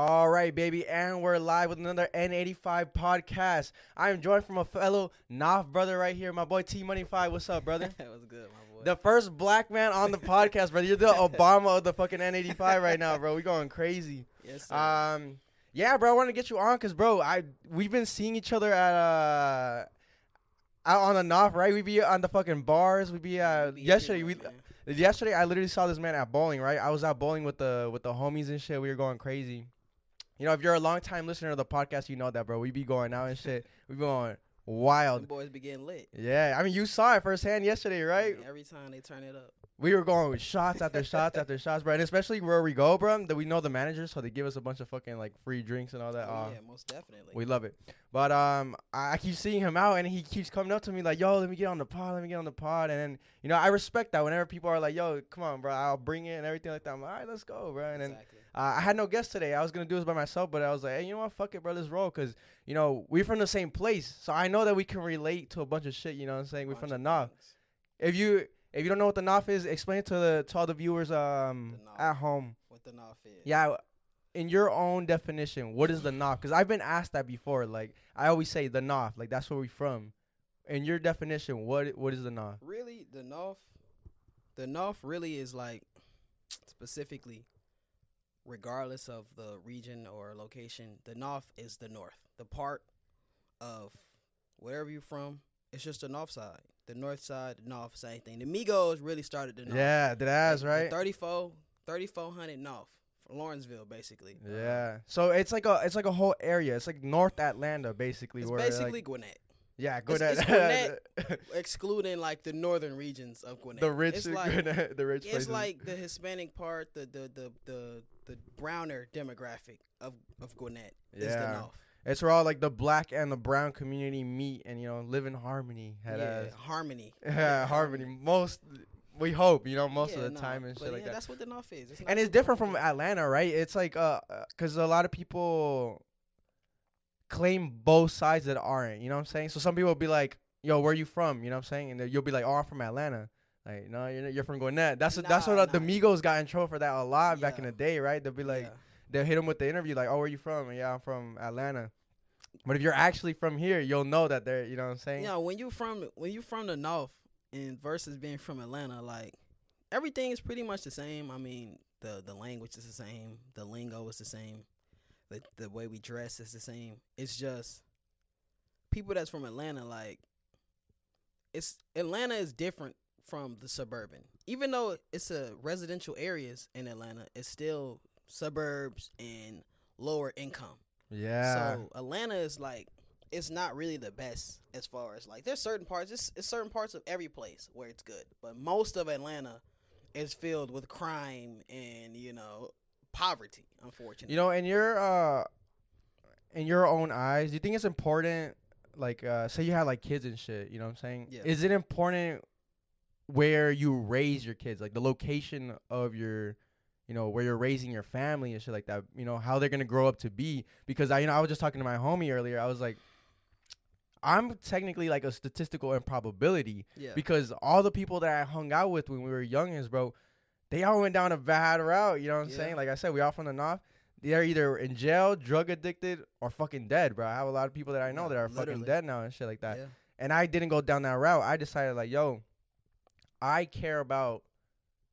All right, baby, and we're live with another N85 podcast. I am joined from a fellow Nawf brother right here, my boy T Money Five. What's up, brother? that was good, my boy. The first black man on the podcast, brother. You're the Obama of the fucking N85 right now, bro. We going crazy. yes, sir. Um, yeah, bro. I want to get you on because, bro, I we've been seeing each other at uh out on the Nawf, right? We be on the fucking bars. We be uh Be yesterday. We man. yesterday I literally saw this man at bowling, right? I was out bowling with the with the homies and shit. We were going crazy. You know, if you're a long time listener of the podcast, you know that, bro. We be going out and shit. We be going wild. boys be getting lit. Yeah, I mean, you saw it firsthand yesterday, right? Every time they turn it up. We were going with shots after shots after shots, bro. And especially where we go, bro, that we know the managers, so they give us a bunch of fucking like free drinks and all that. Oh, Uh, yeah, most definitely. we love it. But um, I I keep seeing him out, and he keeps coming up to me like, "Yo, let me get on the pod. Let me get on the pod." And then you know, I respect that. Whenever people are like, "Yo, come on, bro, I'll bring it," and everything like that, I'm like, "All right, let's go, bro." And then exactly. uh, I had no guests today. I was gonna do this by myself, but I was like, "Hey, you know what? Fuck it, bro. Let's roll." Cause you know we're from the same place, so I know that we can relate to a bunch of shit. You know what I'm saying? We're from the things. If you if you don't know what the Nawf is, explain it to the to all the viewers um The at home. What the Nawf is. Yeah, in your own definition, what is the Nawf? Because I've been asked that before. Like I always say the Nawf, like that's where we from. In your definition, what what is the Nawf? Really, the North, the North really is like specifically, regardless of the region or location, the North is the North. The part of wherever you're from, it's just the North side. The North side, the North, same thing. The Migos really started the North. Yeah, that ass right. the 34, 3400 North Lawrenceville, basically. Yeah. So it's like a it's like a whole area. It's like North Atlanta, basically. it's basically like, Gwinnett, yeah, good it's- it's excluding like the northern regions of Gwinnett. the rich, It's like, Gwinnett- the rich it's places. like the Hispanic part, the the the the, the browner demographic of of Gwinnett is the Yeah. North. It's where all like the black and the brown community meet and you know live in harmony. Yeah, harmony. Yeah, harmony. Most we hope, you know, most Yeah, of the no, time and shit like that. That's what the North is. It's and it's different from. Atlanta, right? It's like uh, because a lot of people claim both sides that aren't. You know what I'm saying? So some people will be like, "Yo, where you from?" You know what I'm saying? And you'll be like, "Oh, I'm from Atlanta." Like, no, you're you're from Gwinnett. That's what that's what uh, the. Migos got in trouble for that a lot back in the day, right? They'll be like, Yeah. They'll hit them with the interview, like, "Oh, where you from?" And, yeah, I'm from Atlanta. But if you're actually from here, you'll know that they're, you know what I'm saying? you know, when you from when you from the north and versus being from Atlanta, like everything is pretty much the same. I mean, the the language is the same, the lingo is the same, the the way we dress is the same. It's just people that's from Atlanta, like it's Atlanta is different from the suburban. Even though it's a residential areas in Atlanta, it's still suburbs and lower income. yeah. So Atlanta is like it's not really the best as far as like there's certain parts it's, it's certain parts of every place where it's good, but most of Atlanta is filled with crime and you know poverty. Unfortunately, You know, in your uh, in your own eyes, do you think it's important? Like, uh, say you have like kids and shit. You know what I'm saying? Yeah. Is it important where you raise your kids, like the location of your, you know, where you're raising your family and shit like that? You know, how they're gonna grow up to be? Because I, you know, I was just talking to my homie earlier. I was like, I'm technically like a statistical improbability yeah, because all the people that I hung out with when we were youngins, bro, they all went down a bad route. You know what I'm Yeah. saying? Like I said, we all from the north. They're either in jail, drug addicted, or fucking dead, bro. I have a lot of people that I know Yeah, that are fucking dead now and shit like that. And I didn't go down that route. I decided like, yo, I care about,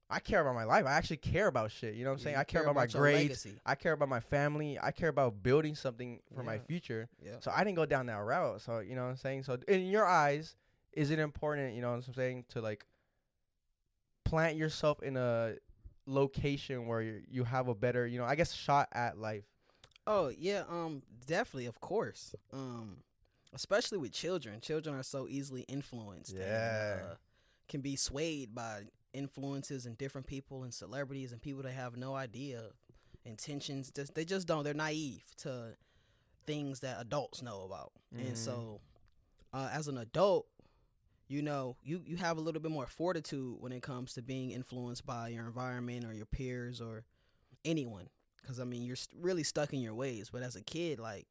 I care about my life. I actually care about shit. You know what I'm Yeah, saying? I care, about, my your grades. legacy. I care about my family. I care about building something for my future. Yeah, So I didn't go down that route. So you know what I'm saying. So in your eyes, is it important? You know what I'm saying to like plant yourself in a location where you you have a better, you know, I guess shot at life. Oh yeah, um, definitely, of course. Um, especially with children. Children are so easily influenced. Yeah. And, uh, can be swayed by influences and different people and celebrities and people that have no idea intentions. Just they just don't. They're naive to things that adults know about. Mhm. And so, uh, as an adult, you know, you you have a little bit more fortitude when it comes to being influenced by your environment or your peers or anyone. Because I mean, you're st- really stuck in your ways. But as a kid, like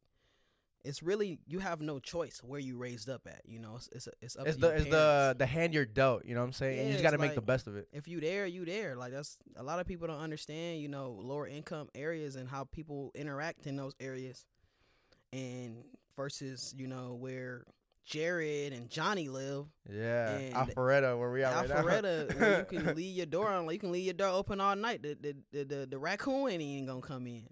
it's really you have no choice where you raised up at. You know, it's it's, it's up It's to the it's the the hand you're dealt. You know what I'm saying? and you just got to it's make the best of it. if you there, you there. Like that's a lot of people don't understand. You know, lower income areas and how people interact in those areas, and versus you know where Jared and Johnny live. Yeah, and Alpharetta, where we at right now. Alpharetta, where you can leave your door on, like you can leave your door open all night. The the the, the, the raccoon ain't even gonna come in.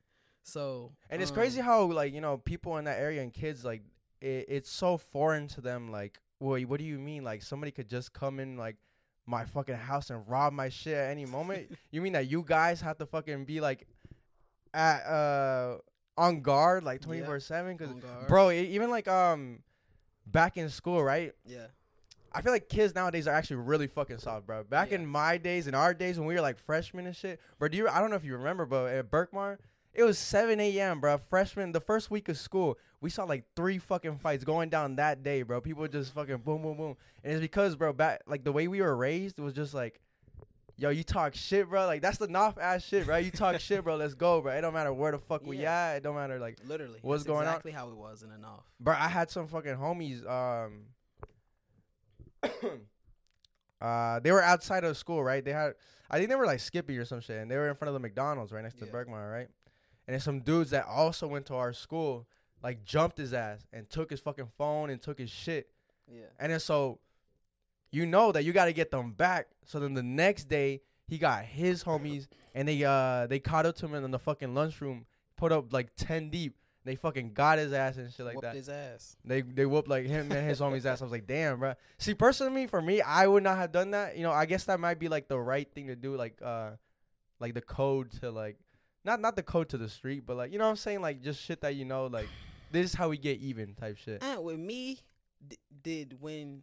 So And it's um, crazy how like you know people in that area and kids like it, it's so foreign to them. Like, wait, what do you mean? Like somebody could just come in like my fucking house and rob my shit at any moment? you mean that you guys have to fucking be like at uh on guard like Yeah. twenty four seven? Because bro, e- even like um back in school, right? yeah, I feel like kids nowadays are actually really fucking soft, bro. Back Yeah. in my days, in our days when we were like freshmen and shit, bro. Do you? I don't know if you remember, but at Berkmar, it was 7 a.m., bro. Freshman, the first week of school, we saw like three fucking fights going down that day, bro. People just fucking boom, boom, boom, and it's because, bro, back like the way we were raised was just like. Yo, you talk shit, bro. Like that's the North ass shit, bro. You talk shit, bro. Let's go, bro. It don't matter where the fuck we at. It don't matter like literally. What's That's going on? exactly how it was in the. Bro, I had some fucking homies. Um, uh, they were outside of school, right? They had, I think they were like Skippy or some shit, and they were in front of the McDonald's right next to Yeah. Berkmar, right? And then some dudes that also went to our school, like jumped his ass and took his fucking phone and took his shit. Yeah. And then so, you know that you got to get them back. So then the next day, he got his homies, and they uh they caught up to him in the fucking lunchroom, put up like ten deep. They fucking got his ass and shit like Whooped that. his ass. They they whooped like him and his homies ass. I was like, damn, bro. See, personally, for me, I would not have done that. You know, I guess that might be like the right thing to do, like uh, like the code to like, not not the code to the street, but like you know what I'm saying, like just shit that you know, like this is how we get even type shit. And with me, d- did when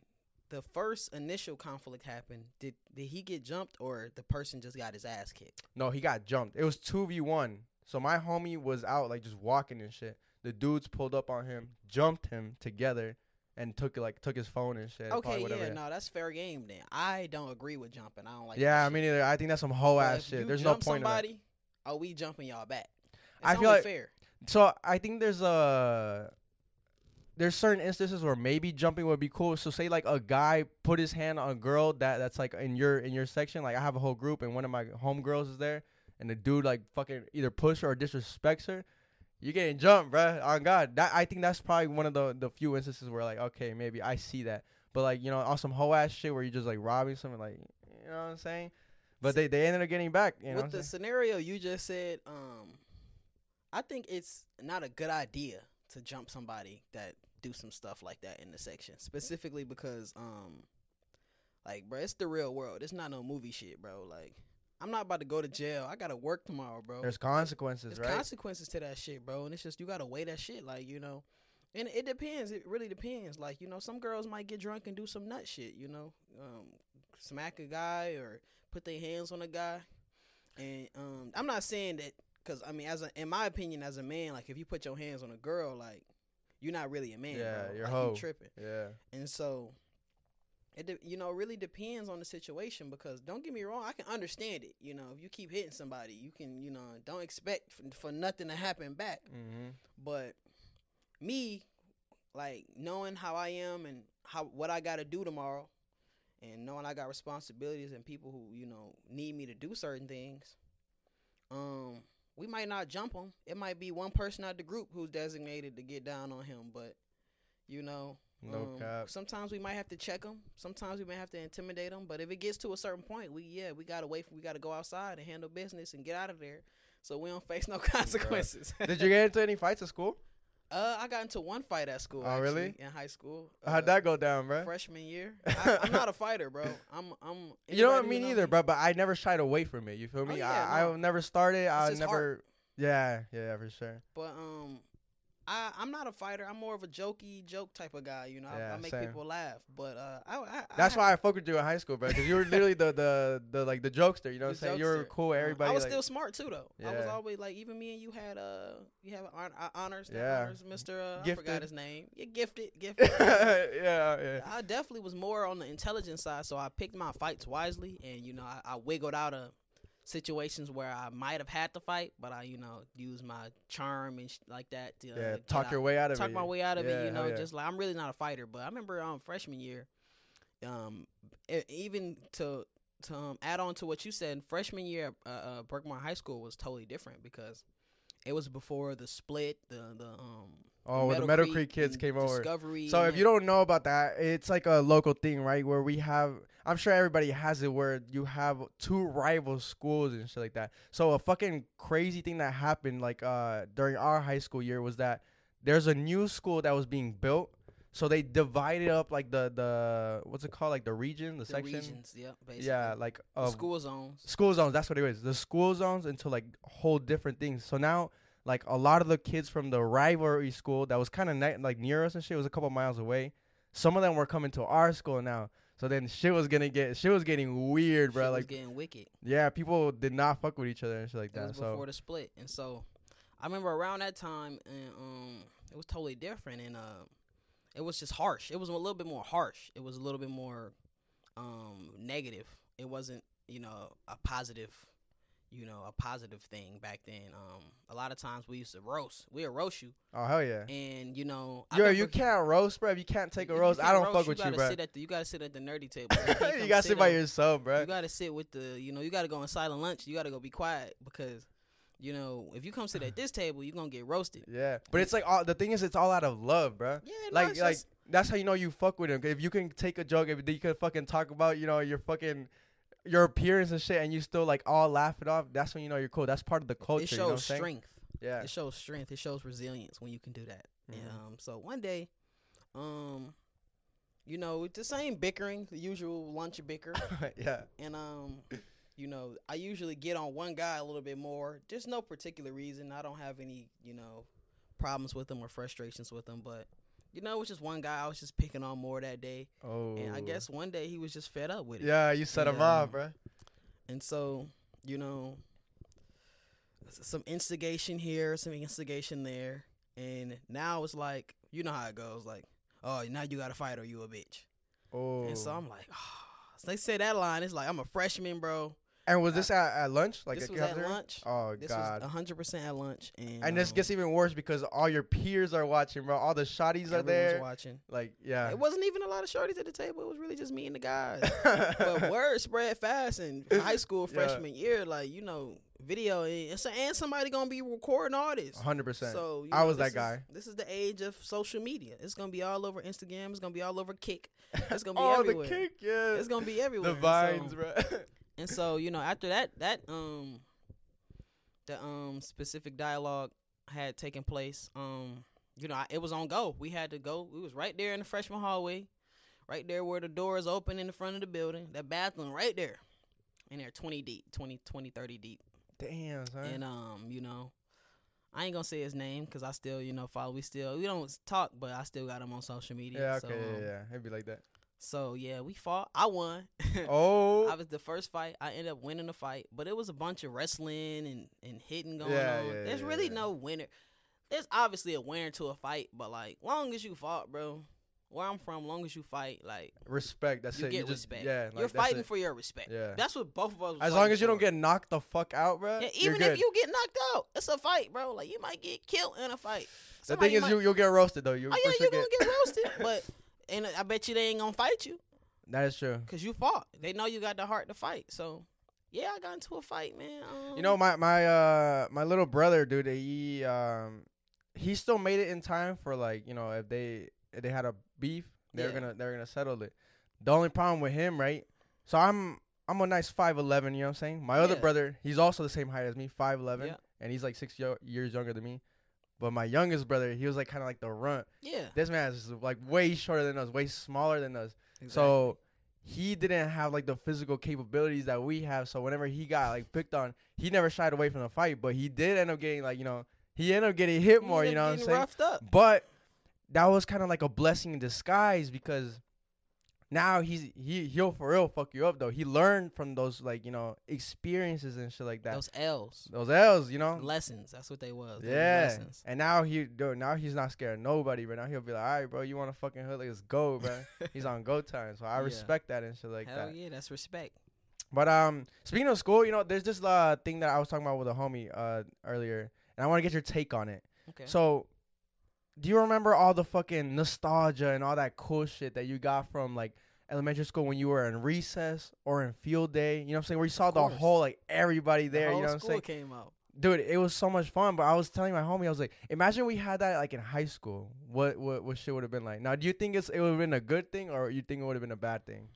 the first initial conflict happened, did did he get jumped or the person just got his ass kicked? No, he got jumped. It was two v one. So my homie was out like just walking and shit. The dudes pulled up on him, jumped him together, and took like took his phone and shit. Okay, yeah, no, that's fair game then. I don't agree with jumping. I don't like. yeah, I mean, either. I think that's some But ass shit. There's no point in that. somebody, are we jumping y'all back? It's I feel like- fair. So I think there's a there's certain instances where maybe jumping would be cool. So say like a guy put his hand on a girl that that's like in your in your section. Like I have a whole group and one of my homegirls is there, and the dude like fucking either push her or disrespects her. You're getting jumped, bruh. On God, that I think that's probably one of the the few instances where like okay maybe I see that, but like you know on some hoe ass shit where you just like robbing someone like you know what I'm saying. But they they ended up getting back. You know with the scenario you just said, um, I think it's not a good idea to jump somebody that do some stuff like that in the section, specifically because, um, like, bro, it's the real world. It's not no movie shit, bro. Like, I'm not about to go to jail. I gotta work tomorrow, bro. There's consequences, There's right? consequences to that shit, bro. And it's just you gotta weigh that shit, like you know. And it depends. It really depends. Like you know, some girls might get drunk and do some nut shit. You know, um, smack a guy or put their hands on a guy. And um, I'm not saying that because I mean, as a, in my opinion, as a man, like if you put your hands on a girl, like you're not really a man. Yeah, bro. you're like, hoe. You tripping. yeah. And so it de- you know really depends on the situation because don't get me wrong, I can understand it. You know, if you keep hitting somebody, you can you know don't expect for, for nothing to happen back. Mm-hmm. But me, like knowing how I am and how what I got to do tomorrow, and knowing I got responsibilities and people who you know need me to do certain things, um, we might not jump him. It might be one person out the group who's designated to get down on him, but you know. No um, cap. Sometimes we might have to check him. Sometimes we may have to intimidate him. But if it gets to a certain point, we yeah we gotta wait. For, we gotta go outside and handle business and get out of there, so we don't face no consequences. Did you get into any fights at school? Uh, I got into one fight at school. Oh, actually, really? In high school. How'd Uh, that go down, bro? Freshman year. I, I'm not a fighter, bro. I'm. I'm. You know what I mean either, me- bro. But I never shied away from it. You feel me? Oh, yeah, I, no. I never started. I never. heart. Yeah, yeah, for sure. But um, I I'm not a fighter. I'm more of a jokey joke type of guy. You know, I, Yeah, I make same. people laugh. But uh, I. I That's I, why I fucked with you in high school, bro. Because you were literally the, the the like the jokester. You know what I'm saying? You were cool. Uh, Everybody. I was like, still smart too, though. I was always like, even me and you had uh, you have hon- uh, honors. Yeah. honors, Mister. Uh, I forgot his name. Yeah, gifted, gifted. yeah, yeah. I definitely was more on the intelligence side, so I picked my fights wisely, and you know, I, I wiggled out of situations where I might have had to fight, but I, you know, use my charm and sh- like that to uh, yeah, talk out- your way out of talk it. my way out of Yeah, it. You know, yeah. just like I'm really not a fighter, but I remember um freshman year, um, even to to um, add on to what you said, freshman year, uh, uh, Berkmar High School was totally different because it was before the split, the the um. Oh, the Meadow Creek kids and came over. Discovery. So if you don't know about that, it's like a local thing, right? Where we have, I'm sure everybody has it, where you have two rival schools and shit like that. So a fucking crazy thing that happened, like uh during our high school year, was that there's a new school that was being built. So they divided up like the the what's it called, like the region, the, the section. regions, yep, basically. Yeah, like The school zones. school zones. That's what it is. The school zones into like whole different things. So now, like a lot of the kids from the rivalry school that was kind of like near us and shit was a couple miles away. Some of them were coming to our school now. So then shit was gonna get shit was getting weird, bro. Shit was Like getting wicked. yeah, people did not fuck with each other and shit like It was that. So before the split, and so I remember around that time, and um, it was totally different, and uh, it was just harsh. It was a little bit more harsh. It was a little bit more um negative. It wasn't, you know, a positive, you know, a positive thing back then. Um, a lot of times we used to roast. We would roast you, oh hell yeah. and you know, I Yo, you can't roast, bro. If you can't take a you roast, I don't fuck with you, bro. Sit the, you gotta sit at the nerdy table. You you gotta sit by on- yourself, bro. you gotta sit with the, you know, you gotta go on silent lunch. You gotta go be quiet because, you know, if you come sit at this table, you're gonna get roasted. Yeah, but it's like all the thing is, it's all out of love, bro. Yeah, no, like like just- that's how you know you fuck with him. If you can take a joke, if you can fucking talk about you know your fucking your appearance and shit, and you still like all laugh it off, that's when you know you're cool. That's part of the culture. it you know shows strength. Yeah. It shows strength. It shows resilience when you can do that. And, Mhm. um, so one day, um, you know, it's the same bickering, the usual lunch bicker, yeah. and um, you know, I usually get on one guy a little bit more. Just no particular reason. I don't have any, you know, problems with him or frustrations with him, but. You know, it was just one guy I was just picking on more that day. Oh. And I oh. guess one day he was just fed up with it. Yeah, you set him Yeah. off, bro. And so, you know, some instigation here, some instigation there. And now it's like, you know how it goes. Like, oh, now you got to fight or you a bitch. Oh. And so oh. I'm like, oh. So they say that line. It's like, I'm a freshman, bro. And was this at, at lunch? Like this a was at lunch. Oh This god. was 100% at lunch. And, and this um, gets even worse because all your peers are watching, bro. All the shotties are there. watching. Like, yeah. It wasn't even a lot of shorties at the table. It was really just me and the guys. but word spread fast in high school Yeah. freshman year, like you know, video and, so- and somebody gonna be recording all this. hundred percent. So you I was that is- guy. This is the age of social media. It's gonna be all over Instagram. It's gonna be all over Kick. It's gonna be oh, everywhere. the kick, yeah. It's gonna be everywhere. the vines, so- bro. And so you know, after that, that um, the um specific dialogue had taken place. Um, you know, I, it was on go. We had to go. We was right there in the freshman hallway, right there where the door is open in the front of the building. That bathroom right there, and they're 20 deep, 20, 20, 30 deep. Damn, son. And um, you know, I ain't gonna say his name because I still, you know, follow. We still, we don't talk, but I still got him on social media. yeah, So, okay, um, yeah, yeah. It'd be like that. So yeah, we fought. I won. Oh, I was the first fight. I ended up winning the fight, but it was a bunch of wrestling and, and hitting going Yeah, on. yeah, There's yeah, really no winner. There's obviously a winner to a fight, but like long as you fought, bro. Where I'm from, long as you fight, like respect. That's you it. get you just, respect. Yeah, like, You're fighting it. for your respect. Yeah. That's what both of us. As long as you don't get knocked the fuck out, bro. Yeah, you're even if you get knocked out, it's a fight, bro. Like you might get killed in a fight. the thing is, might- you you'll get roasted though. You oh yeah, for you sure gonna get roasted, but and I bet you they ain't gonna fight you. That is true. Cause you fought. They know you got the heart to fight. So yeah, I got into a fight, man. Um, You know, my my uh my little brother, dude. He um he still made it in time for like you know if they if they had a beef, they're Yeah. gonna they're gonna settle it. The only problem with him, right? So I'm I'm a nice five eleven. You know what I'm saying? My other brother, he's also the same height as me, five eleven, Yeah. and he's like six yo- years younger than me. But my youngest brother, he was like kind of like the runt. yeah. This man is like way shorter than us, way smaller than us. So he didn't have like the physical capabilities that we have. So whenever he got like picked on, he never shied away from the fight. But he did end up getting like you know he ended up getting hit more. You know what I'm saying? Up. But that was kind of like a blessing in disguise because now he's he he'll for real fuck you up though. He learned from those like you know experiences and shit like that. Those L's, Those L's, you know. lessons. That's what they was. They was Yeah, lessons. and now he dude, now he's not scared of nobody, but now he'll be like, all right, bro, you want to fucking hood? Let's go, bro. he's on go time, so I Yeah. respect that and shit like Hell that. yeah, that's respect. But um, speaking of school, you know, there's this uh thing that I was talking about with a homie uh earlier, and I want to get your take on it. Okay. So, do you remember all the fucking nostalgia and all that cool shit that you got from like elementary school when you were in recess or in field day? You know what I'm saying? Where you saw the whole like everybody The there. whole You know what I'm school saying? came out. Dude, it was so much fun. But I was telling my homie, I was like, imagine we had that like in high school. What what what shit would have been like? Now, do you think it's it would have been a good thing or you think it would have been a bad thing?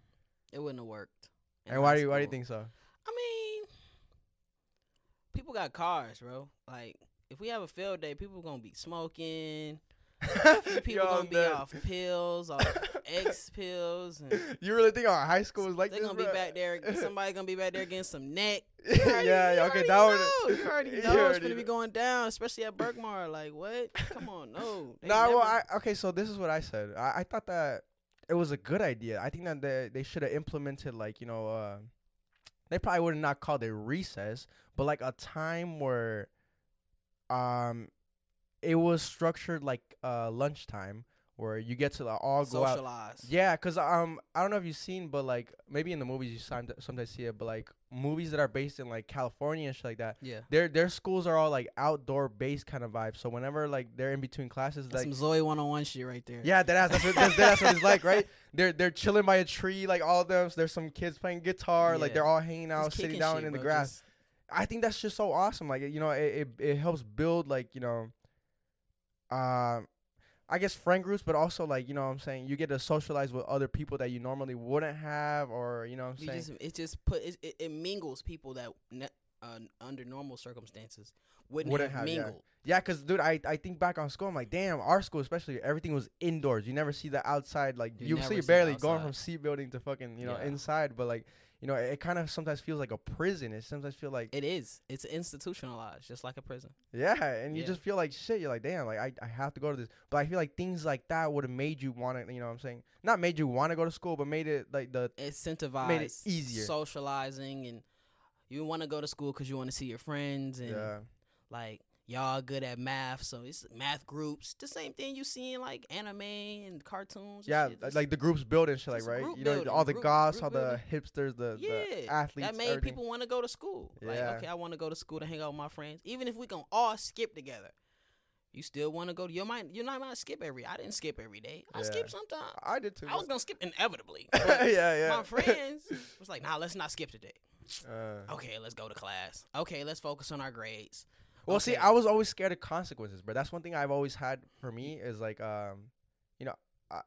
It wouldn't have worked. And why do you why do you think so? I mean, people got cars, bro. Like, if we have a field day, people gonna be smoking. Few people gonna be off pills, off X pills, and You really think our high school is like they're this? gonna be bro? back there. Somebody gonna be back there getting some neck. yeah, already- yeah, okay, that know. You already you know it's gonna be going down, especially at Berkmar. Like, what? Come on, no. No, Nah, well, I, okay, so this is what I said. I, I thought that it was a good idea. I think that they they should have implemented like you know, uh, they probably would have not called it recess, but like a time where, um, it was structured like uh lunchtime where you get to like, all go out. socialize. Yeah, cause um, I don't know if you've seen, but like maybe in the movies you somet- sometimes see it, but like movies that are based in like California and shit like that, yeah. their their schools are all like outdoor based kind of vibes. So whenever like they're in between classes, That's like some Zoe one on one shit right there. yeah, that that's what that's, that's what it's like, right? They're they're chilling by a tree, like all of them. So there's some kids playing guitar, like they're all hanging Just out, sitting down shit, in the bro, grass. I think that's just so awesome. Like you know, it it, it helps build like you know, um. I guess friend groups, but also like you know what I'm saying you get to socialize with other people that you normally wouldn't have, or you know what I'm You saying. just it just put it, it, it mingles people that ne- uh, under normal circumstances wouldn't, Wouldn't have, have, yeah. mingled. Yeah, cause dude, I, I think back on school, I'm like, damn, our school especially, everything was indoors. You never see the outside, like You you, see barely going from C building to fucking you know Yeah. inside, but like you know, it, it kind of sometimes feels like a prison. It sometimes feel like It is. It's institutionalized, just like a prison. yeah, and you Yeah. just feel like shit. You're like, damn, like I, I have to go to this, but I feel like things like that would have made you want to, you know, what I'm saying, not made you want to go to school, but made it like the Incentivized, made it easier. socializing, and you want to go to school because you want to see your friends and yeah, like y'all good at math, so it's math groups. The same thing you see in like anime and cartoons. and yeah, shit. like the groups building shit, like right, you know, building, all the group- goths, group all the building. hipsters, the, yeah, the athletes, that made everything. people want to go to school. Yeah. Like, okay, I want to go to school to hang out with my friends, even if we can all skip together. You still want to go to your mind? You're not gonna skip every. I didn't skip every day. I Yeah. skipped sometimes. I did too. I was gonna skip inevitably. yeah, yeah. My friends was like, "Nah, let's not skip today. Uh, Okay, let's go to class. Okay, let's focus on our grades. Well, see, I was always scared of consequences, but that's one thing I've always had for me is like, um, you know, I,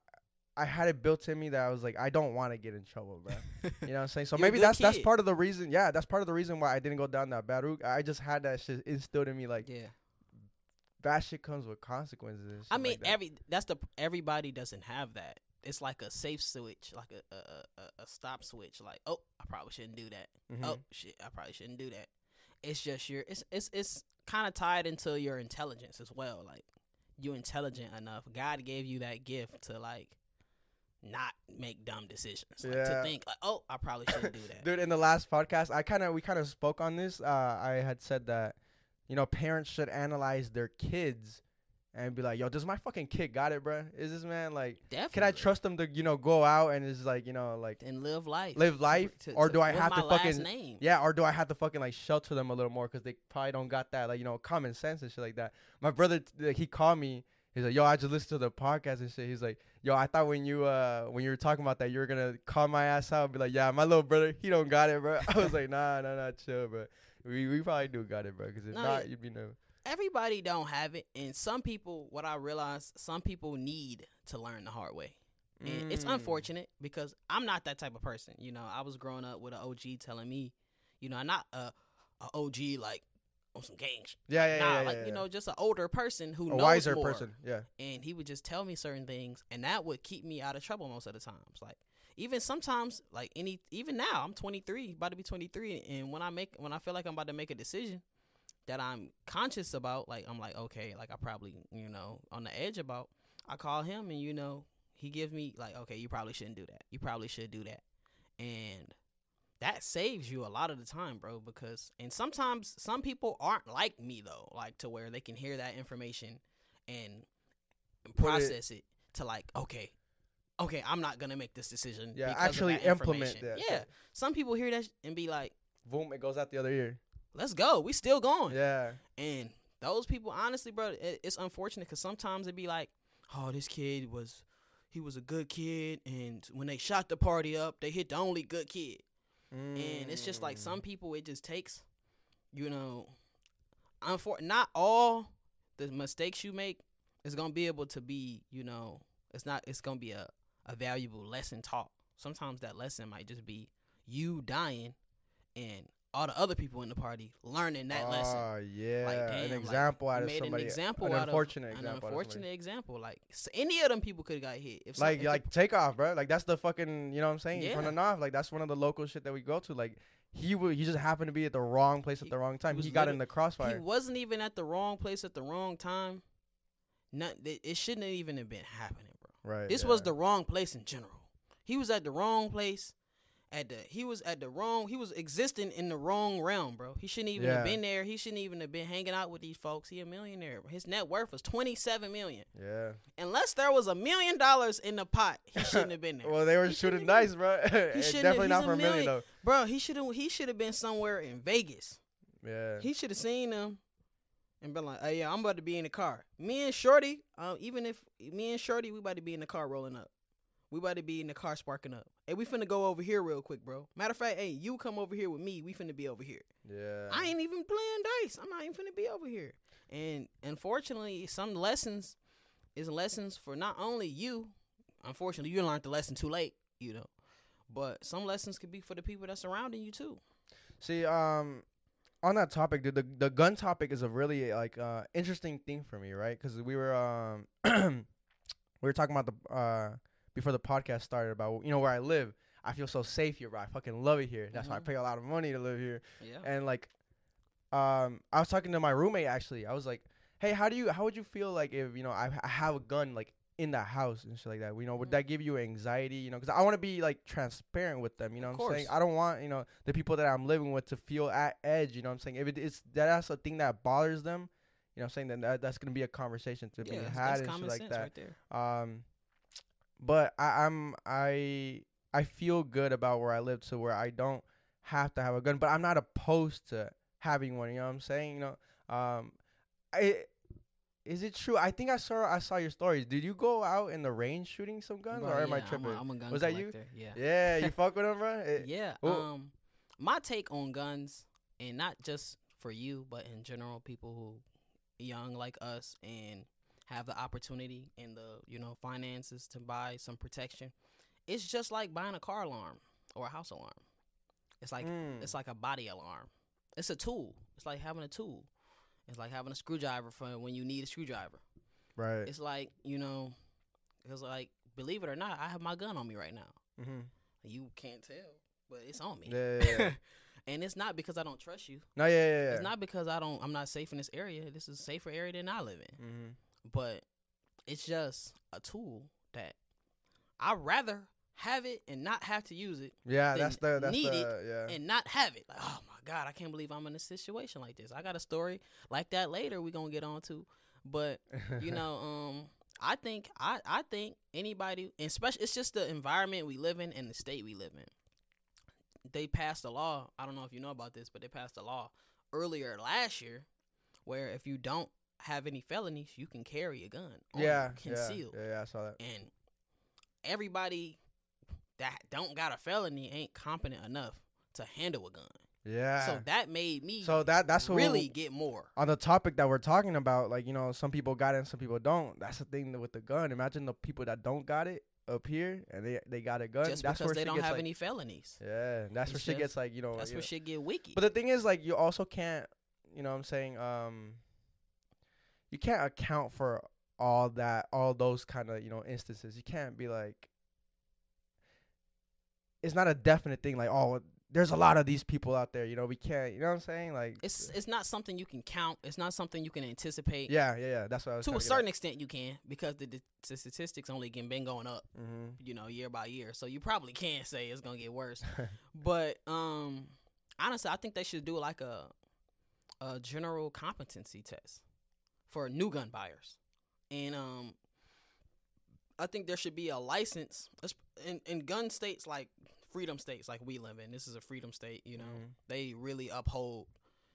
I had it built in me that I was like, I don't want to get in trouble, bro. You know what I'm saying? So maybe that's that's part of the reason. Yeah, that's part of the reason why I didn't go down that bad route. I just had that shit instilled in me, like Yeah, bad shit comes with consequences. I mean, like that. every that's the everybody doesn't have that. It's like a safe switch, like a a, a, a- stop switch. Like, oh, I probably shouldn't do that. Mhm. Oh shit, I probably shouldn't do that. It's just your it's it's it's kind of tied into your intelligence as well. Like you intelligent enough. God gave you that gift to like not make dumb decisions. Like to think like, oh, I probably shouldn't do that. Dude, in the last podcast, I kind of we kind of spoke on this. Uh, I had said that, you know, parents should analyze their kids and be like, "Yo, does my fucking kid got it, bruh? Is this man like? Definitely. Can I trust them to, you know, go out and is like, you know, like, and live life? live life? Or do I have to fucking- name? yeah, or do I have to fucking like shelter them a little more because they probably don't got that, like, you know, common sense and shit like that. My brother, like, he called me. He's like, "Yo, I just listened to the podcast and shit." He's like, "Yo, I thought when you uh when you were talking about that, you were gonna call my ass out and be like, yeah, my little brother, he don't got it, bro.' I was like, "Nah, nah, nah, chill, bro. We we probably do got it, bro. Because if No, not, you'd be no." Everybody don't have it and some people what i realize some people need to learn the hard way and it's Mm. unfortunate because i'm not that type of person you know i was growing up with an og telling me you know I'm not a, a og like on some gang shit. Yeah, yeah, nah yeah, yeah, like yeah. you know just an older person who a knows wiser more. person. Yeah. and he would just tell me certain things and that would keep me out of trouble most of the times like even sometimes like any even now i'm 23 about to be 23 and when i make when i feel like i'm about to make a decision that i'm conscious about like i'm like okay like i probably you know on the edge about i call him and you know he gives me like okay you probably shouldn't do that you probably should do that and that saves you a lot of the time bro because and sometimes some people aren't like me though like to where they can hear that information and Put it- process it, to like okay okay, I'm not gonna make this decision. Yeah, actually that implement that Yeah, some people hear that and be like, Boom, it goes out the other ear. "Let's go, we still going." Yeah. And those people, honestly, bro, it, it's unfortunate because sometimes it'd be like, "Oh, this kid was, he was a good kid, and when they shot the party up, they hit the only good kid." And it's just like Mm. some people, it just takes, you know, unfor- not all the mistakes you make is gonna be able to be, you know, it's not. It's gonna be a a valuable lesson taught. Sometimes that lesson might just be you dying, and all the other people in the party learning that ah, lesson. Oh yeah, Like, an damn, like, example out of made somebody. an example an out unfortunate of an example. out of somebody. unfortunate example. Like s- any of them people could have got hit. If like the- like take off, bro. Like that's the fucking you know what I'm saying. Yeah. From the north, like that's one of the local shit that we go to. Like he would he just happened to be at the wrong place at He- the wrong time. was He, got in the crossfire. he wasn't even at the wrong place at the wrong time. Not it, it shouldn't have even have been happening, bro. right. This yeah. was the wrong place in general. He was at the wrong place. At the he was at the wrong he was existing in the wrong realm, bro. He shouldn't even have been there. He shouldn't even have been hanging out with these folks. He a millionaire. His net worth was twenty seven million. yeah. Unless there was a million dollars in the pot, he shouldn't have been there. Well, they were He shooting dice, bro. He shouldn't Definitely not for a a million million- though. Bro, he should have he should have been somewhere in Vegas. Yeah. He should have seen them and been like, "Hey, yeah, I'm about to be in the car." Me and Shorty, uh, even if me and Shorty, we about to be in the car rolling up. We about to be in the car sparking up. Hey, we finna go over here real quick, bro. Matter of fact, hey, you come over here with me. We finna be over here. Yeah. I ain't even playing dice. I'm not even finna be over here. And unfortunately, some lessons is lessons for not only you. Unfortunately, you learned the lesson too late, you know. But some lessons could be for the people that's surrounding you too. See, um, on that topic, dude, the the gun topic is a really like uh interesting thing for me, right? Because we were um we were talking about the uh before the podcast started about you know where I live. I feel so safe here, bro. I fucking love it here. That's why I Mhm. pay a lot of money to live here. Yeah. And like, um, I was talking to my roommate actually. I was like, "Hey, how do you? How would you feel like if you know I, I have a gun like in the house and shit like that? You know, would Mhm. that give you anxiety? You know, because I want to be like transparent with them. You know, Of what I'm saying. I don't want you know the people that I'm living with to feel at edge. You know, what I'm saying if it is that that's a thing that bothers them. You know, I'm saying then that that's gonna be a conversation to be yeah, that's, had and shit like that. right. Um, but I, I'm I I feel good about where I live to where I don't have to have a gun, but I'm not opposed to having one. You know what I'm saying? You know, um, I is it true? I think I saw I saw your stories. Did you go out in the range shooting some guns, Bro, or am I yeah, I'm tripping? a- I'm a gun Was that you? collector, Yeah. yeah, you fuck with them, bro. It- Yeah. well- um, my take on guns, and not just for you, but in general, people who young like us and have the opportunity and the you know finances to buy some protection. It's just like buying a car alarm or a house alarm. It's like Mm. it's like a body alarm. It's a tool. It's like having a tool. It's like having a screwdriver for when you need a screwdriver. right. It's like you know, it's like believe it or not, I have my gun on me right now. Mm-hmm. You can't tell, but it's on me. Yeah, yeah, yeah. and it's not because I don't trust you. no, yeah, yeah, yeah. It's not because I don't. I'm not safe in this area. This is a safer area than I live in. Mm-hmm. But it's just a tool that I'd rather have it and not have to use it, Yeah, that's the that's need the it yeah. and not have it. Like, oh my god, I can't believe I'm in a situation like this. I got a story like that later. We gonna get on to, but you know, um, I think I I think anybody, and especially it's just the environment we live in and the state we live in. They passed a law. I don't know if you know about this, but they passed a law earlier last year where if you don't have any felonies, you can carry a gun. yeah, concealed. Yeah, yeah, I saw that. And everybody that don't got a felony ain't competent enough to handle a gun. Yeah. So that made me So that that's what really get more. on the topic that we're talking about, like you know, some people got it and some people don't. That's the thing with the gun. Imagine the people that don't got it up here and they they got a gun. just that's because where they don't have like, any felonies. Yeah, that's where It's shit gets like you know. That's you where know. shit get wicked. But the thing is, like, you also can't, you know, what I'm saying, um, you can't account for all that, all those kind of, you know, instances. You can't be like, it's not a definite thing. Like, oh, there's a lot of these people out there. You know, we can't. You know what I'm saying? Like, it's it's not something you can count. It's not something you can anticipate. yeah, yeah, yeah. That's what I was. to a certain extent, you can because the, the, the statistics only can been going up, Mm-hmm. you know, year by year. So you probably can't say it's gonna get worse. but um, honestly, I think they should do like a a general competency test for new gun buyers, and um, I think there should be a license in in gun states like freedom states like we live in. This is a freedom state, you know. Mhm. They really uphold.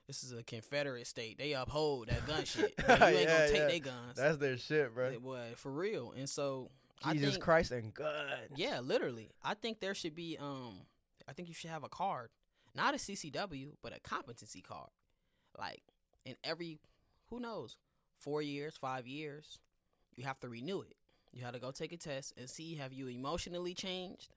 This is a Confederate state. They uphold that gun shit. Like, you ain't Yeah, gonna take yeah. their guns. That's their shit, bro. Boy, for real. And so Jesus think, Christ and God. Yeah, literally. I think there should be um I think you should have a card. Not a CCW, but a competency card. Like in every who knows, 4 years, 5 years, you have to renew it. You have to go take a test and see have you emotionally changed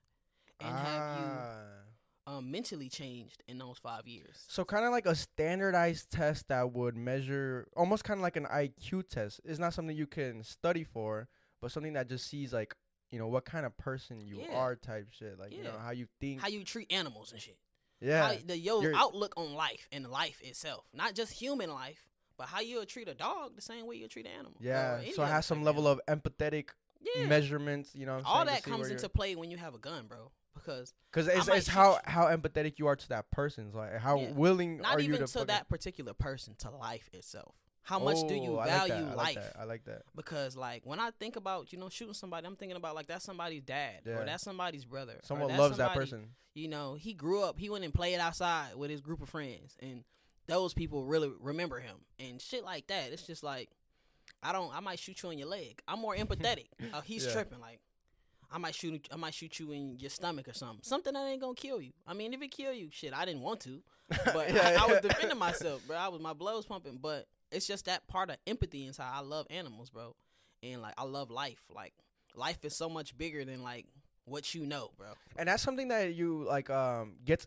and have you Ah. um mentally changed in those 5 years. So kind of like a standardized test that would measure almost kind of like an IQ test. It's not something you can study for, but something that just sees like, you know, what kind of person you Yeah. are type shit. Like, you know, how you think. How you treat animals and shit. yeah. How, the your You're- outlook on life and life itself. Not just human life, but how you'll treat a dog the same way you treat an animal. yeah. So it has some of level of empathetic Yeah. measurements, you know. All that comes into play when you have a gun, bro. Because Because it's, it's how, how empathetic you are to that person. So like how Yeah. willing not are you even to to that particular person, to life itself. How much do you Oh, I like value I like life? that, I like that. Because like when I think about you know shooting somebody, I'm thinking about like that's somebody's dad Yeah. or that's somebody's brother. Someone loves that person. You know, he grew up. He went and played outside with his group of friends, and those people really remember him and shit like that. It's just like I don't. I might shoot you in your leg. I'm more empathetic. uh, he's Yeah. tripping. Like I might shoot. I might shoot you in your stomach or something. Something that ain't gonna kill you. I mean, if it kill you, shit, I didn't want to, but Yeah, I, I was defending myself, bro. I was my blood was pumping, but it's just that part of empathy inside. I love animals, bro, and like I love life. Like life is so much bigger than like what you know, bro. and that's something that you like um gets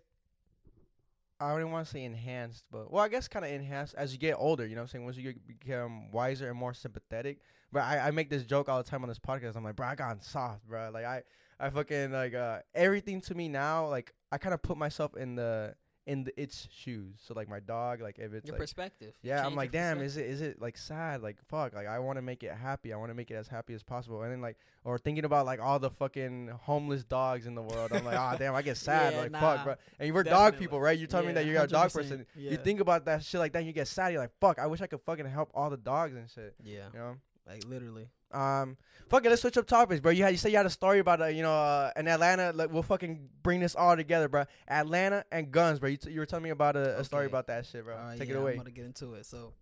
I don't want to say enhanced, but well, I guess kind of enhanced as you get older. You know what I'm saying? Once you become wiser and more sympathetic. But I, I make this joke all the time on this podcast. I'm like, bro, I got soft, bro. Like I, I fucking like uh everything to me now. Like I kind of put myself in the in the, its shoes. So like my dog, like if it's Your like perspective. yeah, I'm like, damn, is it is it like sad? Like fuck, like I want to make it happy. I want to make it as happy as possible. And then like, or thinking about like all the fucking homeless dogs in the world. I'm like, ah, damn, I get sad. Yeah, like nah, fuck, bro. And you were dog people, right? You told me that you're a dog person. yeah. You think about that shit like that, and you get sad. You're like, fuck, I wish I could fucking help all the dogs and shit. Yeah, You know. Like literally. Um, fuck it. Let's switch up topics, bro. You had you said you had a story about uh, you know, uh, in Atlanta. Like we'll fucking bring this all together, bro. Atlanta and guns, bro. You, t- you were telling me about a, a story about that shit, bro. Alright, Take yeah, it away. I'm gonna get into it. So,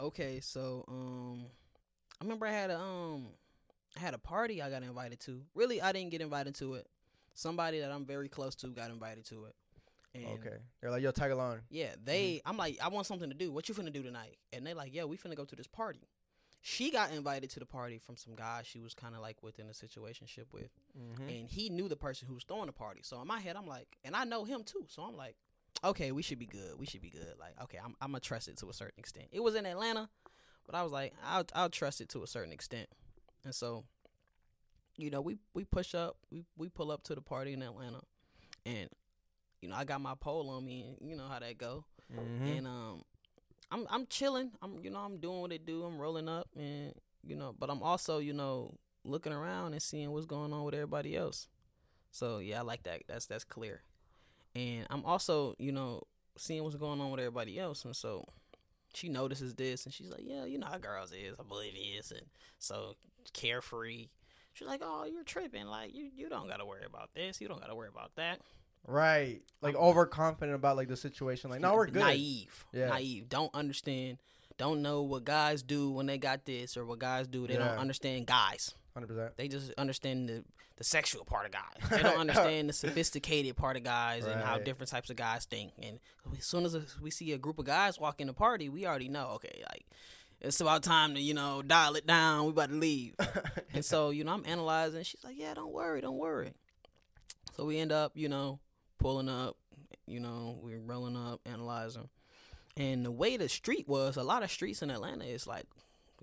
okay, so um, I remember I had a um, I had a party I got invited to. Really, I didn't get invited to it. Somebody that I'm very close to got invited to it. And Okay. They're like, yo, tag along. Yeah, they. I'm like, I want something to do. What you finna do tonight? And they like, yeah, we finna go to this party. She got invited to the party from some guy she was kind of like within a situationship with, Mm-hmm. and he knew the person who was throwing the party. So in my head, I'm like, and I know him too. So I'm like, okay, we should be good. We should be good. Like, okay, I'm I'm gonna trust it to a certain extent. It was in Atlanta, but I was like, I'll I'll trust it to a certain extent. And so, you know, we we push up, we we pull up to the party in Atlanta, and you know, I got my pole on me, and you know how that go. Mm-hmm. And um, I'm I'm chilling. I'm you know I'm doing what it do. I'm rolling up, and you know, but I'm also you know looking around and seeing what's going on with everybody else. So yeah, I like that. That's that's clear. And I'm also you know seeing what's going on with everybody else, and so she notices this, and she's like, yeah, you know how girls is, I'm oblivious, and so carefree. She's like, oh, you're tripping. Like you you don't gotta worry about this. You don't gotta worry about that. Right. Like I'm- overconfident about like the situation. Like, no, we're good. Naive. Yeah. Naive. Don't understand. Don't know what guys do when they got this or what guys do. They Yeah. don't understand guys. Hundred percent. They just understand the, the sexual part of guys. They don't understand the sophisticated part of guys and how different types of guys think. And as soon as we see a group of guys walk in the party, we already know, okay, like it's about time to, you know, dial it down. We about to leave. And so, you know, I'm analyzing. She's like, yeah, don't worry, don't worry. So we end up, you know, pulling up, you know, we're rolling up, analyzing. And the way the street was, a lot of streets in Atlanta is like